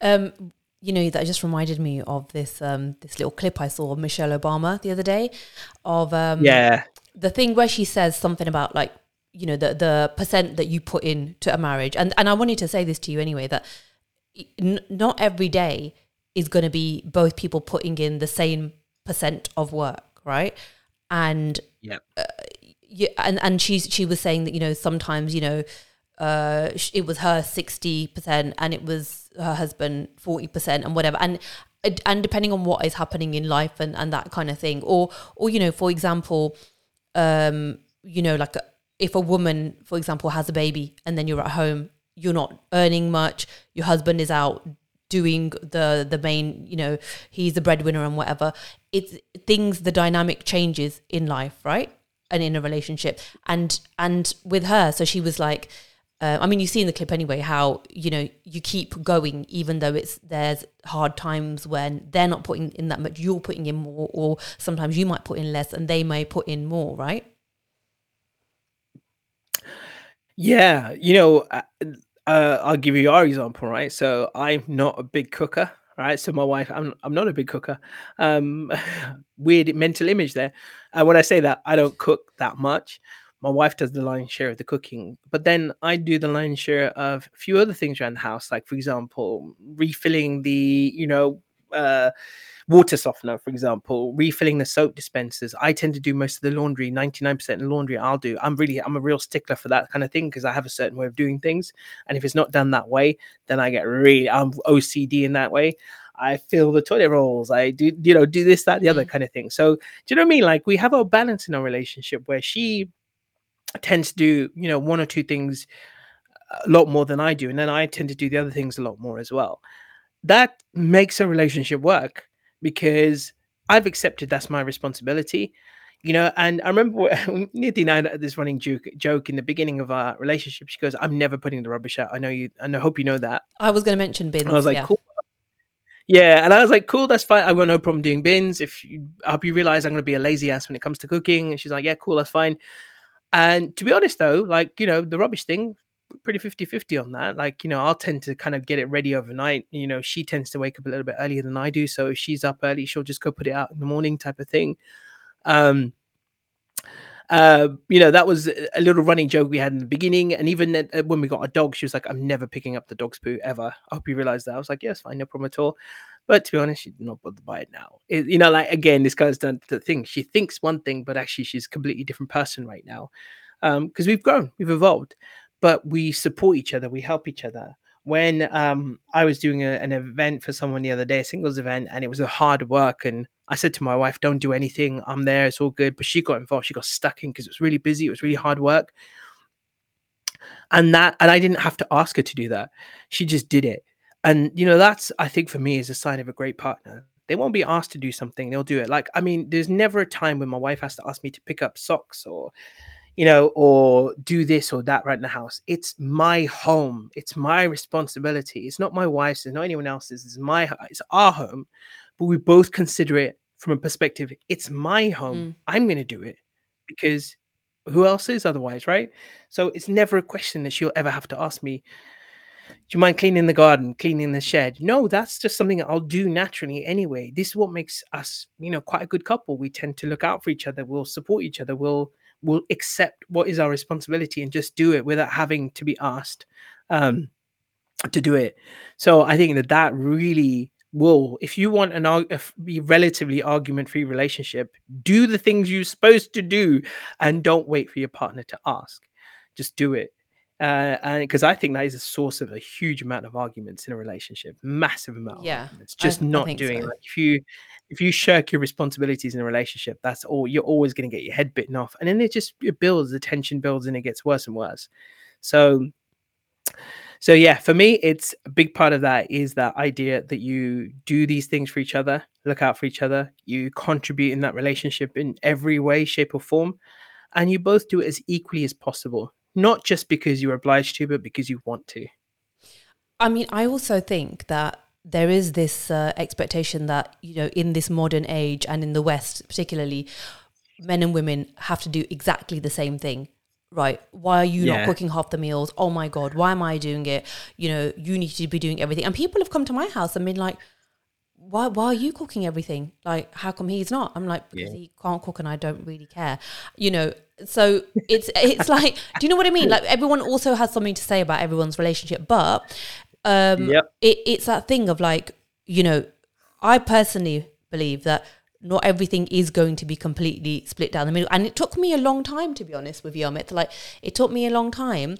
Um, you know that just reminded me of this um this little clip I saw of Michelle Obama the other day of um yeah the thing where she says something about like you know the the percent that you put in to a marriage and and I wanted to say this to you anyway that n- not every day is going to be both people putting in the same percent of work right and yeah uh, yeah, and and she's she was saying that you know sometimes you know uh it was her 60% and it was her husband 40% and whatever. And and depending on what is happening in life and and that kind of thing. Or or you know for example um you know like if a woman for example has a baby and then you're at home you're not earning much your husband is out doing the the main you know he's the breadwinner and whatever. It's things the dynamic changes in life right and in a relationship and and with her so she was like uh, I mean, you see in the clip anyway how you know you keep going even though it's there's hard times when they're not putting in that much, you're putting in more, or sometimes you might put in less and they may put in more, right? Yeah, you know, uh, uh, I'll give you our example, right? So I'm not a big cooker, right? So my wife, I'm I'm not a big cooker. Um, weird mental image there. And when I say that, I don't cook that much. My wife does the lion's share of the cooking, but then I do the lion's share of a few other things around the house, like for example, refilling the, you know, uh, water softener, for example, refilling the soap dispensers. I tend to do most of the laundry, 99% of the laundry I'll do. I'm really, I'm a real stickler for that kind of thing because I have a certain way of doing things. And if it's not done that way, then I get really, I'm OCD in that way. I fill the toilet rolls. I do, you know, do this, that, the other mm. kind of thing. So, do you know what I mean? Like we have a balance in our relationship where she tends to do, you know, one or two things a lot more than I do, and then I tend to do the other things a lot more as well. That makes a relationship work because I've accepted that's my responsibility. You know, and I remember Nidhi and I had this running joke, joke in the beginning of our relationship. She goes, "I'm never putting the rubbish out. I know you, and I hope you know that." I was going to mention bins. And I was like, yeah. "Cool." Yeah, and I was like, cool, that's fine. I've got no problem doing bins. If you, I hope you realize I'm going to be a lazy ass when it comes to cooking. And she's like, yeah, cool, that's fine. And to be honest, though, like, you know, the rubbish thing, pretty 50 50 on that. Like, you know, I'll tend to kind of get it ready overnight. You know, she tends to wake up a little bit earlier than I do. So if she's up early, she'll just go put it out in the morning type of thing. Um, uh, you know, that was a little running joke we had in the beginning. And even uh, when we got a dog, she was like, I'm never picking up the dog's poo ever. I hope you realize that. I was like, yes, fine, no problem at all. But to be honest, she's not bothered by it now. It, you know, like again, this guy's done the thing. She thinks one thing, but actually she's a completely different person right now. Um, because we've grown, we've evolved, but we support each other, we help each other. when um I was doing a, an event for someone the other day, a singles event, and it was a hard work. And I said to my wife, "Don't do anything. I'm there. It's all good." But she got involved. She got stuck in because it was really busy. It was really hard work. And that, and I didn't have to ask her to do that. She just did it. And you know, that's I think for me is a sign of a great partner. They won't be asked to do something; they'll do it. Like I mean, there's never a time when my wife has to ask me to pick up socks or you know, or do this or that right in the house. It's my home. It's my responsibility. It's not my wife's. It's not anyone else's. It's my. It's our home, but we both consider it from a perspective. It's my home. Mm. I'm going to do it because who else is otherwise, right? So it's never a question that she'll ever have to ask me. Do you mind cleaning the garden, cleaning the shed? No, that's just something I'll do naturally anyway. This is what makes us, you know, quite a good couple. We tend to look out for each other. We'll support each other. We'll will accept what is our responsibility and just do it without having to be asked um, to do it. So I think that that really will, if you want an a relatively argument-free relationship, do the things you're supposed to do, and don't wait for your partner to ask. Just do it. Uh, and because I think that is a source of a huge amount of arguments in a relationship, massive amount. Yeah, it's just I, not I doing. so. Like if you if you shirk your responsibilities in a relationship, that's all you're always going to get your head bitten off, and then it just it builds, the tension builds, and it gets worse and worse. So, so yeah, for me, it's a big part of that is that idea that you do these things for each other, look out for each other, you contribute in that relationship in every way, shape, or form, and you both do it as equally as possible not just because you're obliged to, but because you want to. I mean, I also think that there is this uh, expectation that, you know, in this modern age and in the West, particularly, men and women have to do exactly the same thing. Right. Why are you yeah. not cooking half the meals? Oh my God, why am I doing it? You know, you need to be doing everything. And people have come to my house and been like, why why are you cooking everything? Like, how come he's not? I'm like, because yeah. he can't cook and I don't really care. You know, so it's it's like, do you know what I mean? Like everyone also has something to say about everyone's relationship, but um yep. it, it's that thing of like, you know, I personally believe that not everything is going to be completely split down the middle. And it took me a long time to be honest with you, Amit. Like it took me a long time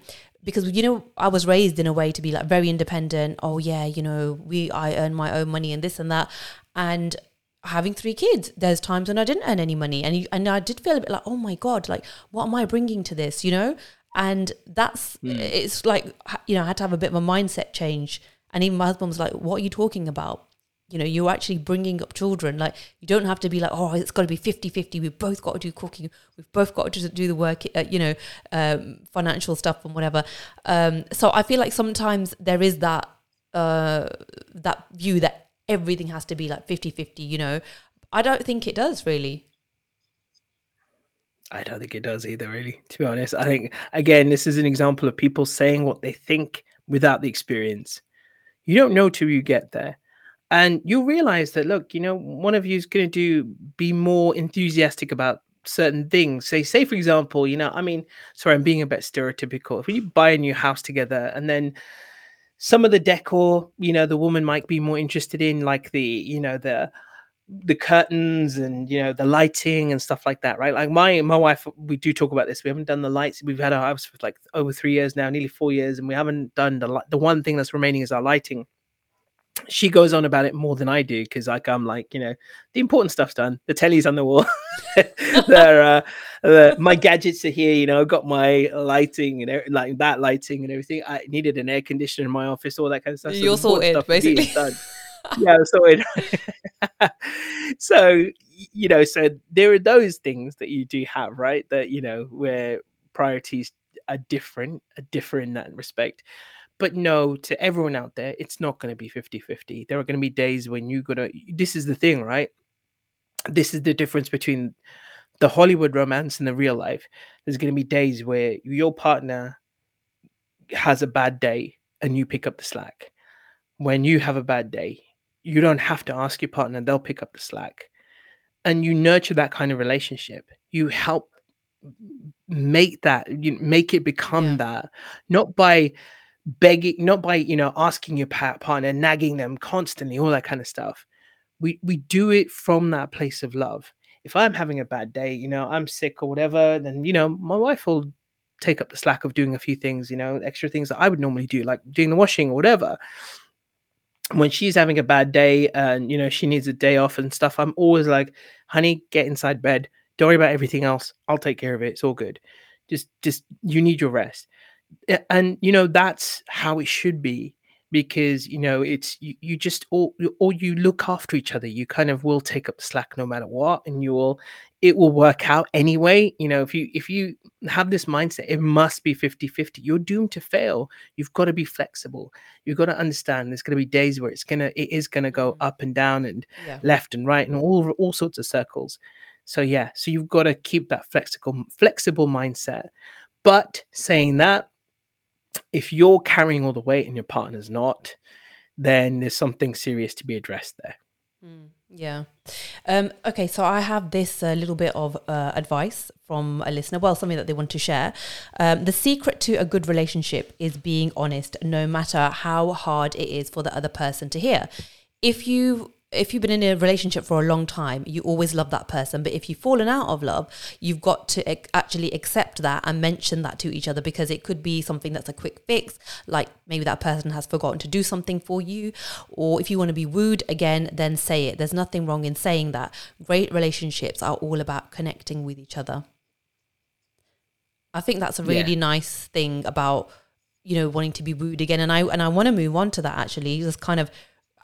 because you know I was raised in a way to be like very independent. Oh yeah, you know, we I earn my own money and this and that. And having three kids, there's times when I didn't earn any money, and you, and I did feel a bit like, oh my god, like what am I bringing to this, you know? And that's mm. it's like you know I had to have a bit of a mindset change. And even my husband was like, "What are you talking about? You know, you're actually bringing up children. Like you don't have to be like, oh, it's got to be 50-50. We've both got to do cooking. We've both got to do the work. Uh, you know, um, financial stuff and whatever. Um, so I feel like sometimes there is that uh, that view that everything has to be like 50-50 you know i don't think it does really i don't think it does either really to be honest i think again this is an example of people saying what they think without the experience you don't know till you get there and you'll realize that look you know one of you is going to do be more enthusiastic about certain things say say for example you know i mean sorry i'm being a bit stereotypical if you buy a new house together and then some of the decor, you know, the woman might be more interested in, like the, you know, the the curtains and you know the lighting and stuff like that, right? Like my my wife, we do talk about this. We haven't done the lights. We've had our house for like over three years now, nearly four years, and we haven't done the the one thing that's remaining is our lighting she goes on about it more than I do because like I'm like you know the important stuff's done. The telly's on the wall. There uh, the, my gadgets are here you know I've got my lighting and like that lighting and everything. I needed an air conditioner in my office all that kind of stuff. So you're sorted basically. yeah sorted. So you know so there are those things that you do have right that you know where priorities are different are different in that respect but no to everyone out there it's not going to be 50-50 there are going to be days when you're going to this is the thing right? This is the difference between the hollywood romance and the real life. There's going to be days where your partner has a bad day and you pick up the slack. When you have a bad day you don't have to ask your partner they'll pick up the slack. And you nurture that kind of relationship. You help make that you make it become yeah. that not by begging, not by you know asking your partner, nagging them constantly, all that kind of stuff. We we do it from that place of love. If I'm having a bad day, you know, I'm sick or whatever, then you know my wife will take up the slack of doing a few things, you know, extra things that I would normally do, like doing the washing or whatever. When she's having a bad day and you know she needs a day off and stuff, I'm always like, honey, get inside bed. Don't worry about everything else. I'll take care of it. It's all good. Just just you need your rest. And you know, that's how it should be because you know it's you, you just all or you look after each other. You kind of will take up the slack no matter what and you will it will work out anyway. You know if you if you have this mindset it must be 50 50 you're doomed to fail. You've got to be flexible. You've got to understand there's going to be days where it's going to it is going to go mm-hmm. up and down and Yeah. left and right and all all sorts of circles. So yeah so you've got to keep that flexible flexible mindset. But saying that if you're carrying all the weight and your partner's not then there's something serious to be addressed there Mm, yeah. Um, okay, so I have this uh, little bit of uh, advice from a listener. Well, something that they want to share. Um, the secret to a good relationship is being honest, no matter how hard it is for the other person to hear. If you if you've been in a relationship for a long time, you always love that person. But if you've fallen out of love, you've got to actually accept that and mention that to each other because it could be something that's a quick fix, like maybe that person has forgotten to do something for you. Or if you want to be wooed again, then say it. There's nothing wrong in saying that. Great relationships are all about connecting with each other. I think that's a Yeah. really nice thing about you know wanting to be wooed again and I and I want to move on to that actually just kind of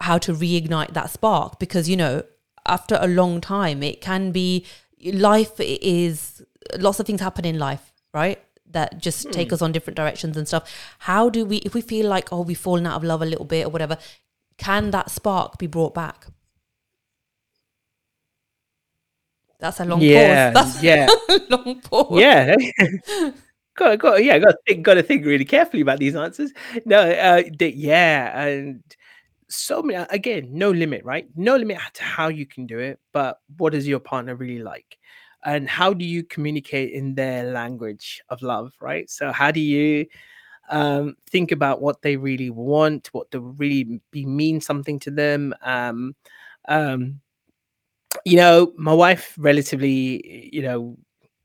how to reignite that spark because you know after a long time it can be life is lots of things happen in life right? That just take us on different directions and stuff. How do we if we feel like oh we've fallen out of love a little bit or whatever can that spark be brought back? That's a long yeah pause. That's yeah. long pause. Yeah. Got got yeah got to think got to think really carefully about these answers. No uh yeah and so many again no limit right no limit to how you can do it but what does your partner really like and how do you communicate in their language of love right so how do you um think about what they really want what to really be mean something to them um um you know my wife relatively you know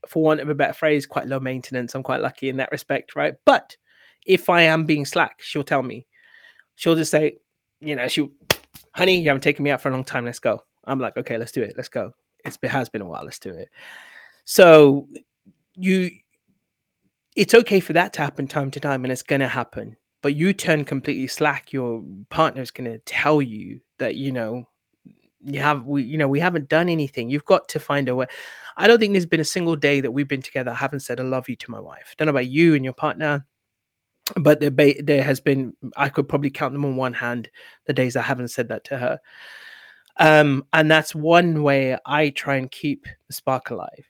for want of a better phrase, quite low maintenance. I'm quite lucky in that respect, right? But if I am being slack, she'll tell me. She'll just say, you know, she, honey, you haven't taken me out for a long time. Let's go. I'm like, okay, let's do it. Let's go. It's, it has been a while. Let's do it. So you, it's okay for that to happen time to time, and it's going to happen. But you turn completely slack, your partner's going to tell you that you know you have we you know we haven't done anything you've got to find a way i don't think there's been a single day that we've been together i haven't said i love you to my wife don't know about you and your partner but there, ba- there has been i could probably count them on one hand the days i haven't said that to her. Um and that's one way i try and keep the spark alive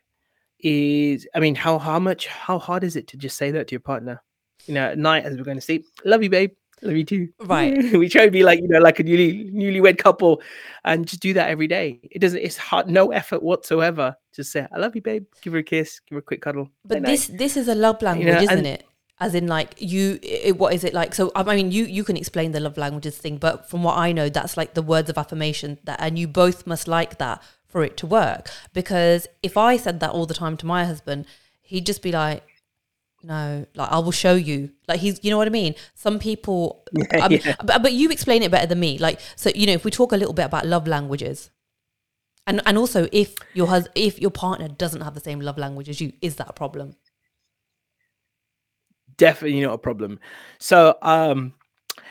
is i mean how how much how hard is it to just say that to your partner? You know at night as we're going to sleep love you babe. Love you too. Right. we try to be like you know like a newly newlywed couple and just do that every day. It doesn't it's hard no effort whatsoever just say i love you babe. Give her a kiss give her a quick cuddle But this this is a love language, know, isn't and- it? As in, like you, it, what is it like? So I mean, you you can explain the love languages thing, but from what I know, that's like the words of affirmation that, and you both must like that for it to work. Because if I said that all the time to my husband, he'd just be like, "No, like I will show you." Like he's, you know what I mean? Some people, Yeah, I mean, yeah. but, but you explain it better than me. Like so, you know, if we talk a little bit about love languages. And, and also, if your hus- if your partner doesn't have the same love language as you, is that a problem? Definitely not a problem. So um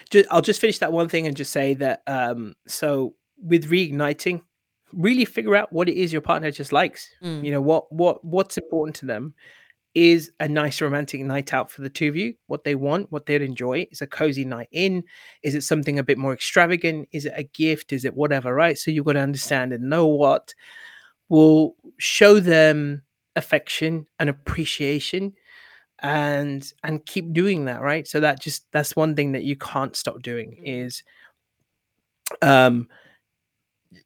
just, i'll just finish that one thing and just say that um so with reigniting really figure out what it is your partner just likes. Mm. you know what what what's important to them is a nice romantic night out for the two of you what they want what they'd enjoy. Is a cozy night in. Is it something a bit more extravagant? Is it a gift? Is it whatever right? So you've got to understand and know what will show them affection and appreciation and and keep doing that right? So that just that's one thing that you can't stop doing Mm. is um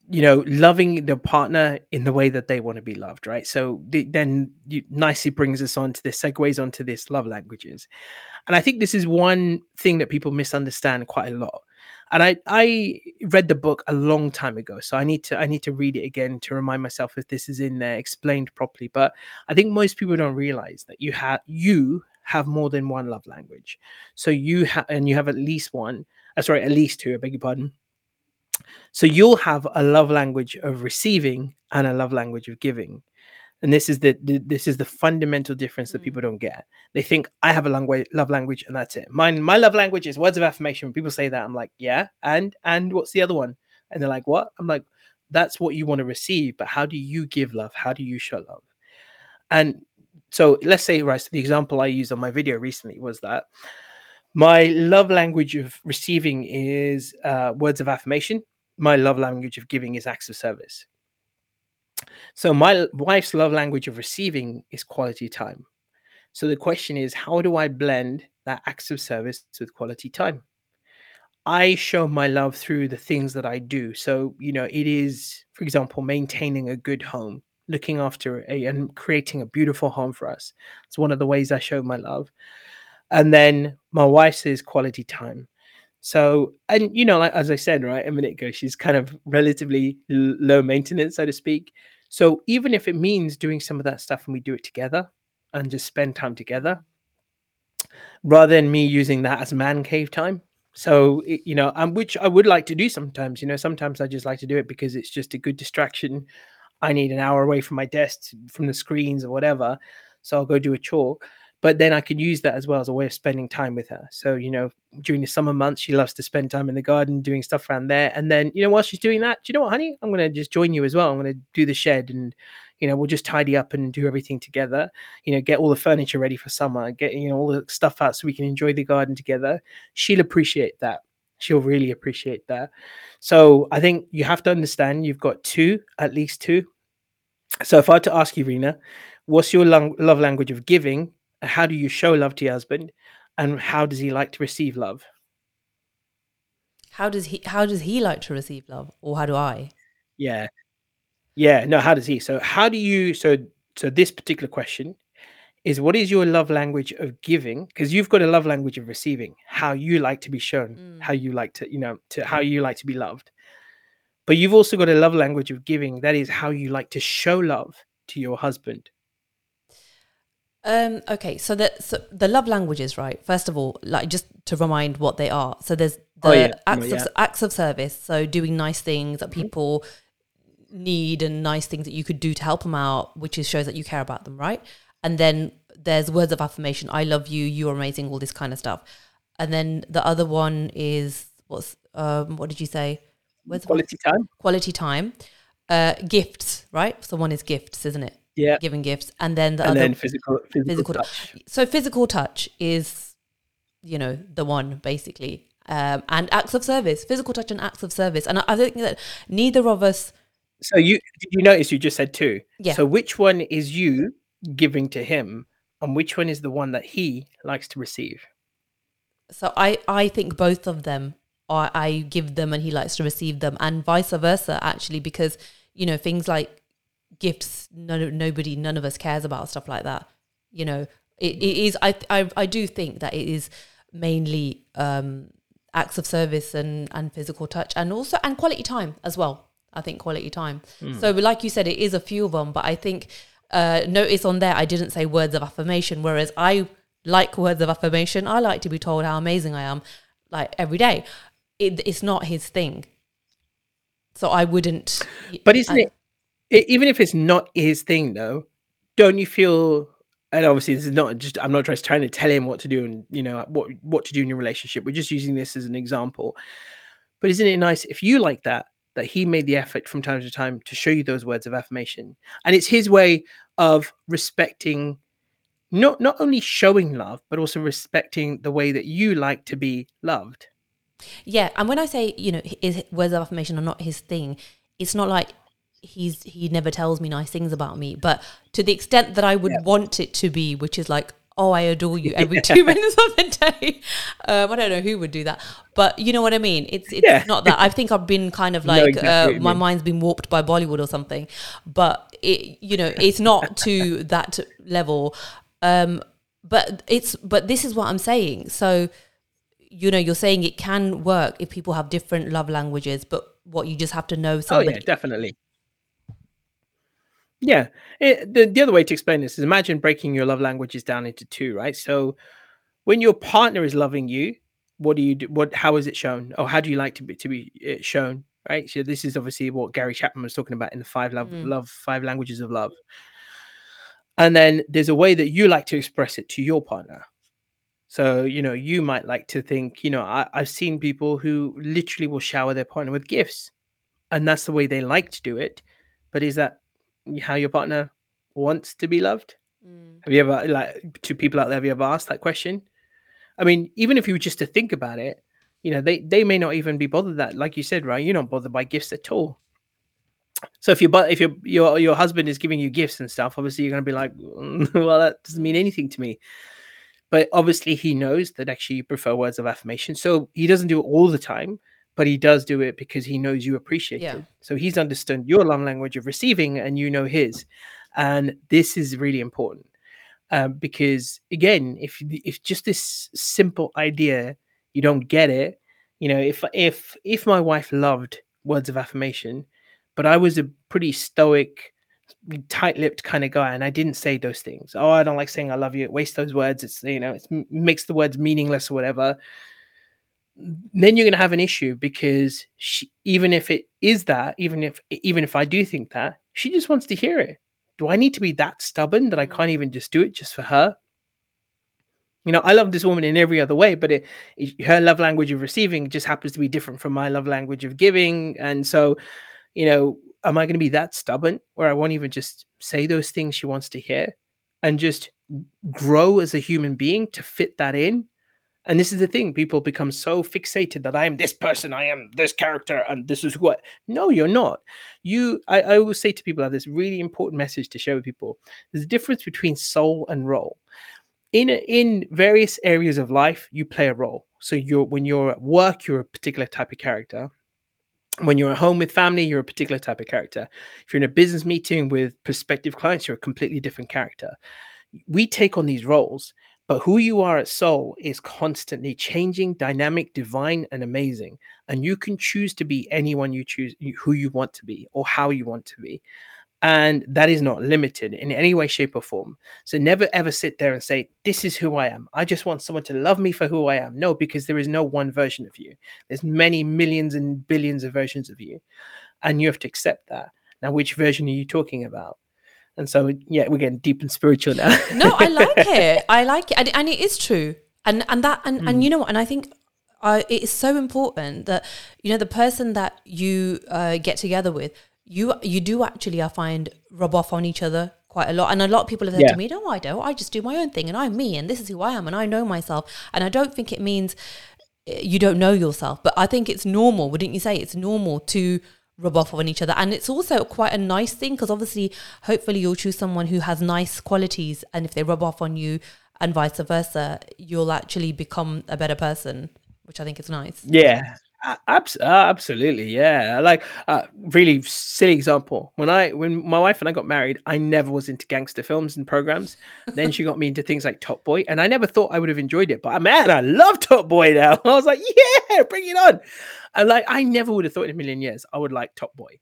you know loving the partner in the way that they want to be loved right? So the, then you nicely brings us on to this segues onto this love languages. And i think this is one thing that people misunderstand quite a lot and i i read the book a long time ago so i need to i need to read it again to remind myself if this is in there explained properly but i think most people don't realize that you have you have more than one love language. So you have, and you have at least one. Uh, sorry, at least two. I beg your pardon. So you'll have a love language of receiving and a love language of giving. And this is the, the this is the fundamental difference that Mm. people don't get. They think I have a language love language and that's it. Mine my love language is words of affirmation. When people say that, I'm like, yeah, and and what's the other one? And they're like, what? I'm like, that's what you want to receive, but how do you give love? How do you show love? And so let's say, right, so the example I used on my video recently was that my love language of receiving is uh, words of affirmation. My love language of giving is acts of service. So my wife's love language of receiving is quality time. So the question is, how do I blend that acts of service with quality time? I show my love through the things that I do. So, you know, it is, for example, maintaining a good home, looking after a and creating a beautiful home for us. It's one of the ways I show my love. And then my wife says quality time. So, and you know, like as I said, right, a minute ago, she's kind of relatively l- low maintenance, so to speak. So, even if it means doing some of that stuff and we do it together and just spend time together, rather than me using that as man cave time. So, it- you know, and which I would like to do sometimes, you know, sometimes I just like to do it because it's just a good distraction. I need an hour away from my desk, from the screens or whatever. So I'll go do a chore. But then I could use that as well as a way of spending time with her. So, you know, during the summer months, she loves to spend time in the garden doing stuff around there. And then, you know, while she's doing that, do you know what, honey? I'm going to just join you as well. I'm going to do the shed and, you know, we'll just tidy up and do everything together. You know, get all the furniture ready for summer, get, you know, all the stuff out so we can enjoy the garden together. She'll appreciate that. She'll really appreciate that. So I think you have to understand you've got two, at least two. So if I had to ask you, Rena, what's your love language of giving? How do you show love to your husband? And how does he like to receive love? How does he how does he like to receive love? Or how do I? Yeah. Yeah. No, how does he? So how do you so so this particular question is what is your love language of giving? Because you've got a love language of receiving, how you like to be shown, Mm. how you like to, you know, to how you like to be loved. But you've also got a love language of giving, that is how you like to show love to your husband. Um, okay, so the so the love languages, right? First of all, like just to remind what they are. So there's the Oh, yeah. acts Oh, of acts of service, so doing nice things that Mhm. people need and nice things that you could do to help them out, which is shows that you care about them, right? And then there's words of affirmation, I love you, you're amazing, all this kind of stuff. And then the other one is what's um what did you say? Of Quality time. quality time. Uh gifts, right? So one is gifts, isn't it? Yeah. Giving gifts. And then the And other then physical physical, physical touch. so physical touch is you know the one basically um, and acts of service physical touch and acts of service and I, I think that neither of us So you did you notice you just said two? Yeah. So which one is you giving to him, and which one is the one that he likes to receive? so i i think both of them are i give them and he likes to receive them and vice versa actually because you know things like gifts no nobody none of us cares about stuff like that. You know it, it is I, I i do think that it is mainly um acts of service and and physical touch and also and quality time as well. I think quality time. So like you said it is a few of them but i think uh notice on there i didn't say words of affirmation whereas i like words of affirmation. I like to be told how amazing i am like every day. It, it's not his thing. So i wouldn't But isn't I- it, e- even if it's not his thing though, don't you feel? And obviously, this is not just. I'm not just trying to tell him what to do and you know what what to do in your relationship. We're just using this as an example. But isn't it nice if you like that that he made the effort from time to time to show you those words of affirmation, and it's his way of respecting. Not not only showing love, but also respecting the way that you like to be loved. Yeah, and when I say you know is words of affirmation are not his thing, it's not like he's he never tells me nice things about me, but to the extent that I would Yeah. want it to be, which is like, oh, I adore you every two minutes of the day. Um, I don't know who would do that, but you know what I mean. It's it's Yeah. not that. I think I've been kind of like exactly uh, my mean. mind's been warped by Bollywood or something, but it you know it's not to that level. Um, but it's but this is what I'm saying. So you know you're saying it can work if people have different love languages but what you just have to know Oh yeah, definitely. Yeah. It, the, the other way to explain this is imagine breaking your love languages down into two, right? So when your partner is loving you, what do you do? What, how is it shown? Or how do you like to be, to be uh, shown? Right. So this is obviously what Gary Chapman was talking about in the five love, Mm. love, five languages of love. And then there's a way that you like to express it to your partner. So, you know, you might like to think, you know, I, I've seen people who literally will shower their partner with gifts and that's the way they like to do it. But is that how your partner wants to be loved? Mm. Have you ever like to people out there? Have you ever asked that question? I mean, even if you were just to think about it, you know, they they may not even be bothered that, like you said, right? You're not bothered by gifts at all. So if your but if your your your husband is giving you gifts and stuff, obviously you're gonna be like, "Mm, well, that doesn't mean anything to me. But obviously he knows that actually you prefer words of affirmation. So he doesn't do it all the time, but he does do it because he knows you appreciate Yeah. it. So he's understood your love language of receiving and you know his. And this is really important. Um, because again, if if just this simple idea you don't get it, you know, if if if my wife loved words of affirmation, but I was a pretty stoic, tight-lipped kind of guy, and I didn't say those things. Oh, I don't like saying I love you. It wastes those words. It's you know, it makes the words meaningless or whatever. Then you're going to have an issue because she, even if it is that, even if even if I do think that, she just wants to hear it. Do I need to be that stubborn that I mm. can't even just do it just for her? You know, I love this woman in every other way, but it, it, her love language of receiving just happens to be different from my love language of giving. And so, you know, am I going to be that stubborn where I won't even just say those things she wants to hear and just grow as a human being to fit that in? And this is the thing people become so fixated that I am this person, I am this character, and this is what. No, you're not. You, I, I always say to people, I have this really important message to share with people. There's a difference between soul and role in in various areas of life you play a role so you're when you're at work you're a particular type of character when you're at home with family you're a particular type of character if you're in a business meeting with prospective clients you're a completely different character we take on these roles but who you are at soul is constantly changing dynamic divine and amazing and you can choose to be anyone you choose who you want to be or how you want to be and that is not limited in any way shape or form. So never ever sit there and say this is who i am. I just want someone to love me for who i am. No because there is no one version of you. There's many millions and billions of versions of you and you have to accept that. Now which version are you talking about and so yeah we're getting deep and spiritual now. No i like it. I like it. And, and it is true. And and that and, and you know what? And i think uh, it is so important that you know the person that you uh, get together with you you do actually I find rub off on each other quite a lot. And a lot of people have said Yeah. to me no I don't. I just do my own thing and I'm me and this is who I am and I know myself. And I don't think it means uh, you don't know yourself but I think it's normal. Wouldn't you say it's normal to rub off on each other. And it's also quite a nice thing because obviously hopefully you'll choose someone who has nice qualities and if they rub off on you and vice versa you'll actually become a better person which I think is nice. Yeah, uh, absolutely. Yeah, like uh, really silly example. When I when my wife and I got married, I never was into gangster films and programs. then she got me into things like Top Boy, and I never thought I would have enjoyed it. But man, I love Top Boy now. I was like, yeah, bring it on. And like, I never would have thought in a million years I would like Top Boy,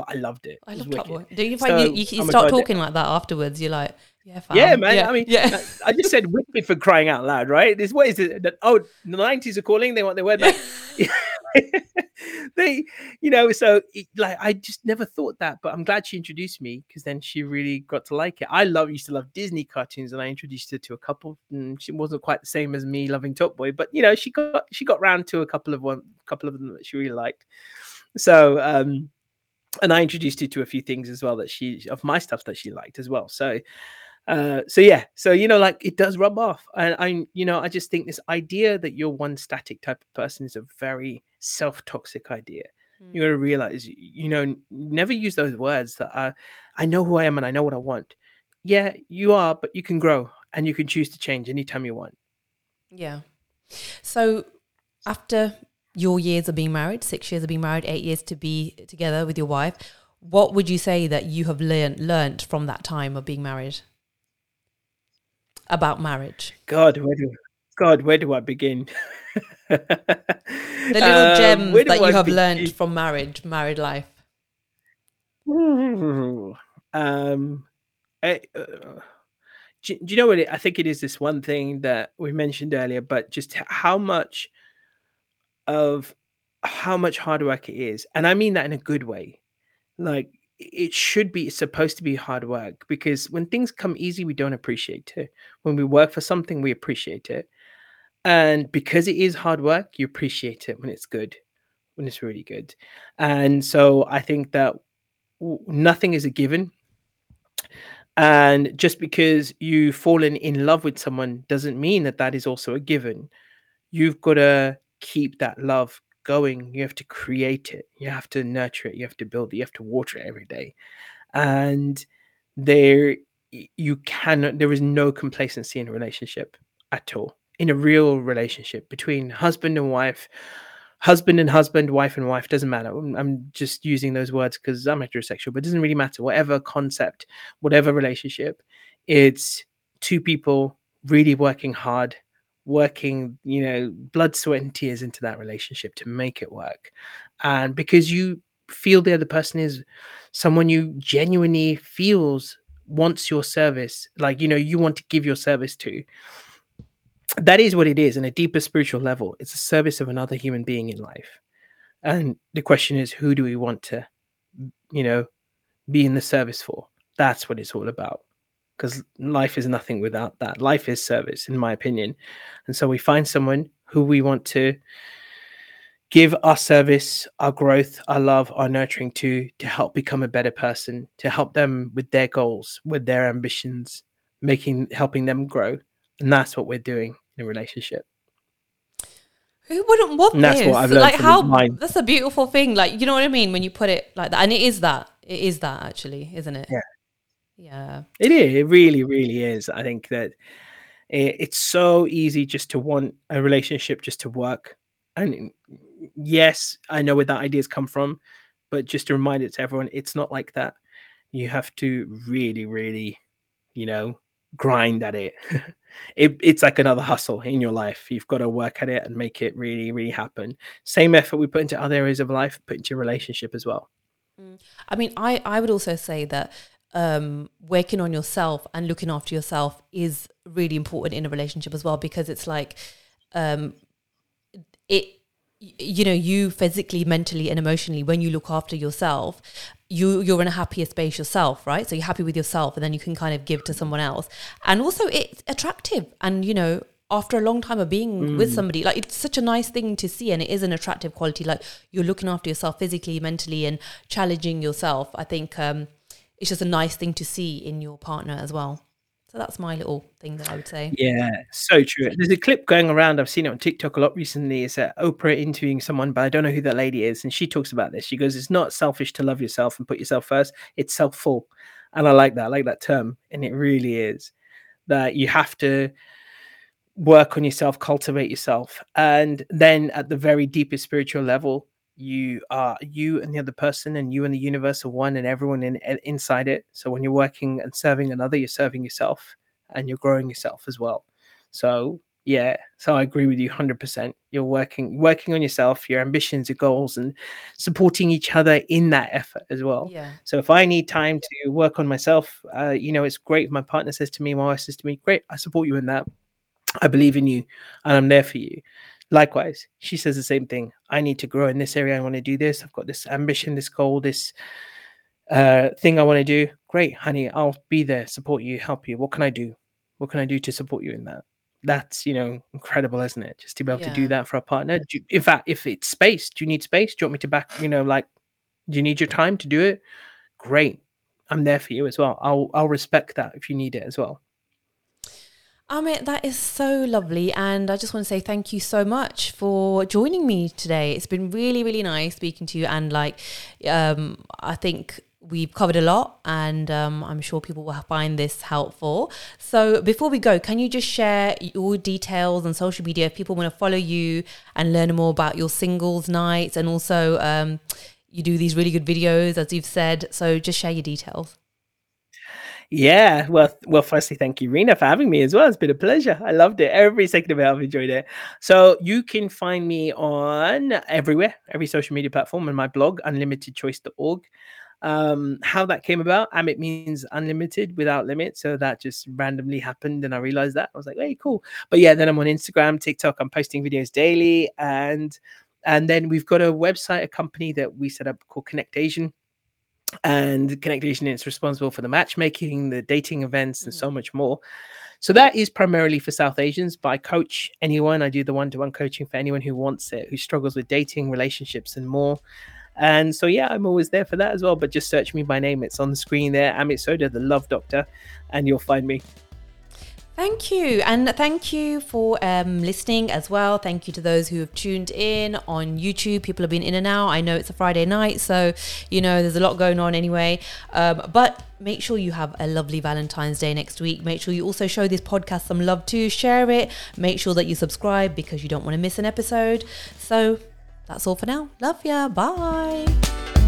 but I loved it. I It love Top Boy. Do you find you, So, you, you I'm start talking like that afterwards? You're like, yeah, fam. Yeah, man. I mean, yeah. I just said wicked for crying out loud, right? This what is it? That, oh, the nineties are calling. They want their word back. they, you know, so it, like I just never thought that, but I'm glad she introduced me because then she really got to like it. I love used to love Disney cartoons, and I introduced her to a couple. And she wasn't quite the same as me loving Top Boy, but you know, she got she got round to a couple of one, couple of them that she really liked. So, um, and I introduced her to a few things as well that she of my stuff that she liked as well. So, uh, so yeah, so you know, like it does rub off, and I, you know, I just think this idea that you're one static type of person is a very self-toxic idea. Mm. You got to realize, you know, never use those words that are, I know who I am and I know what I want. Yeah, you are, but you can grow and you can choose to change anytime you want. Yeah. So after your years of being married, six years of being married, eight years to be together with your wife, what would you say that you have learned learned from that time of being married about marriage? God, where do, God, where do I begin? The little gems that you have learned from marriage, married life. Um, I, uh, do, do you know what? It, I think it is this one thing that we mentioned earlier, but just how much of how much hard work it is, and I mean that in a good way. Like it should be it's supposed to be hard work because when things come easy, we don't appreciate it. When we work for something, we appreciate it. And because it is hard work, you appreciate it when it's good, when it's really good. And so I think that nothing is a given. And just because you've fallen in love with someone doesn't mean that that is also a given. You've got to keep that love going. You have to create it. You have to nurture it. You have to build it. You have to water it every day. And there, you cannot, there is no complacency in a relationship at all. In a real relationship between husband and wife, husband and husband, wife and wife, doesn't matter. I'm just using those words because I'm heterosexual, but it doesn't really matter. Whatever concept, whatever relationship, it's two people really working hard, working, you know, blood, sweat, and tears into that relationship to make it work. And because you feel the other person is someone you genuinely feels wants your service, like, you know, you want to give your service to that is what it is in a deeper spiritual level. It's a service of another human being in life. And the question is, who do we want to, you know, be in the service for? That's what it's all about. Because life is nothing without that. Life is service, in my opinion. And so we find someone who we want to give our service, our growth, our love, our nurturing to, to help become a better person, to help them with their goals, with their ambitions, making helping them grow and that's what we're doing in a relationship. Who wouldn't want and that's this? What I've learned like how that's a beautiful thing. Like you know what I mean when you put it like that, and it is that. It is that actually, isn't it? Yeah, yeah. It is. It really, really is. I think that it, it's so easy just to want a relationship just to work. And yes, I know where that ideas come from, but just to remind it to everyone, it's not like that. You have to really, really, you know, grind at it. it. It's like another hustle in your life. You've got to work at it and make it really, really happen. Same effort we put into other areas of life, put into your relationship as well. Mm. I mean, I, I would also say that um, working on yourself and looking after yourself is really important in a relationship as well because it's like um, it you know you physically mentally and emotionally when you look after yourself you you're in a happier space yourself right? So you're happy with yourself and then you can kind of give to someone else. And also it's attractive. And you know after a long time of being mm. with somebody like it's such a nice thing to see and it is an attractive quality. Like you're looking after yourself physically mentally and challenging yourself. I think um it's just a nice thing to see in your partner as well so that's my little thing that I would say. Yeah, so true. There's a clip going around. I've seen it on TikTok a lot recently. It's uh, Oprah interviewing someone, but I don't know who that lady is. And she talks about this. She goes, It's not selfish to love yourself and put yourself first, it's self full. And I like that. I like that term. And it really is that you have to work on yourself, cultivate yourself. And then at the very deepest spiritual level, you are you and the other person and you and the universe are one and everyone in, inside it. So when you're working and serving another you're serving yourself and you're growing yourself as well. So yeah so i agree with you 100% you're working working on yourself your ambitions your goals and supporting each other in that effort as well. Yeah. So if i need time to work on myself uh, you know it's great. If my partner says to me my wife says to me great i support you in that. I believe in you and i'm there for you Likewise, she says the same thing. I need to grow in this area. I want to do this. I've got this ambition, this goal, this uh, thing I want to do. Great, honey. I'll be there, support you, help you. What can I do? What can I do to support you in that? That's you know incredible, isn't it? Just to be able yeah. to do that for a partner. You, in fact, if it's space, do you need space? Do you want me to back? You know, like, do you need your time to do it? Great, I'm there for you as well. I'll I'll respect that if you need it as well. Amit, that is so lovely. And I just want to say thank you so much for joining me today. It's been really, really nice speaking to you. And like, um, I think we've covered a lot and um, I'm sure people will find this helpful. So before we go, can you just share your details on social media if people want to follow you and learn more about your singles nights and also um, you do these really good videos, as you've said. So just share your details. Yeah, well, well. Firstly, thank you, Rena, for having me as well. It's been a pleasure. I loved it. Every second of it, I've enjoyed it. So you can find me on everywhere, every social media platform, and my blog, unlimitedchoice.org. Um, how that came about, Amit means unlimited without limit. So that just randomly happened. And I realized that I was like, hey, cool. But yeah, then I'm on Instagram, TikTok, I'm posting videos daily. And and then we've got a website, a company that we set up called Connect Asian. And Connect Asian is responsible for the matchmaking, the dating events, and mm-hmm. so much more. So that is primarily for South Asians, but I coach anyone. I do the one-to-one coaching for anyone who wants it, who struggles with dating, relationships, and more. And so yeah, I'm always there for that as well. But just search me by name; it's on the screen there. Amit Sodha, the Love Doctor, and you'll find me. Thank you. And thank you for um, listening as well. Thank you to those who have tuned in on YouTube. People have been in and out. I know it's a Friday night, so, you know, there's a lot going on anyway. Um, but make sure you have a lovely Valentine's Day next week. Make sure you also show this podcast some love too. Share it. Make sure that you subscribe because you don't want to miss an episode. So that's all for now. Love ya. Bye.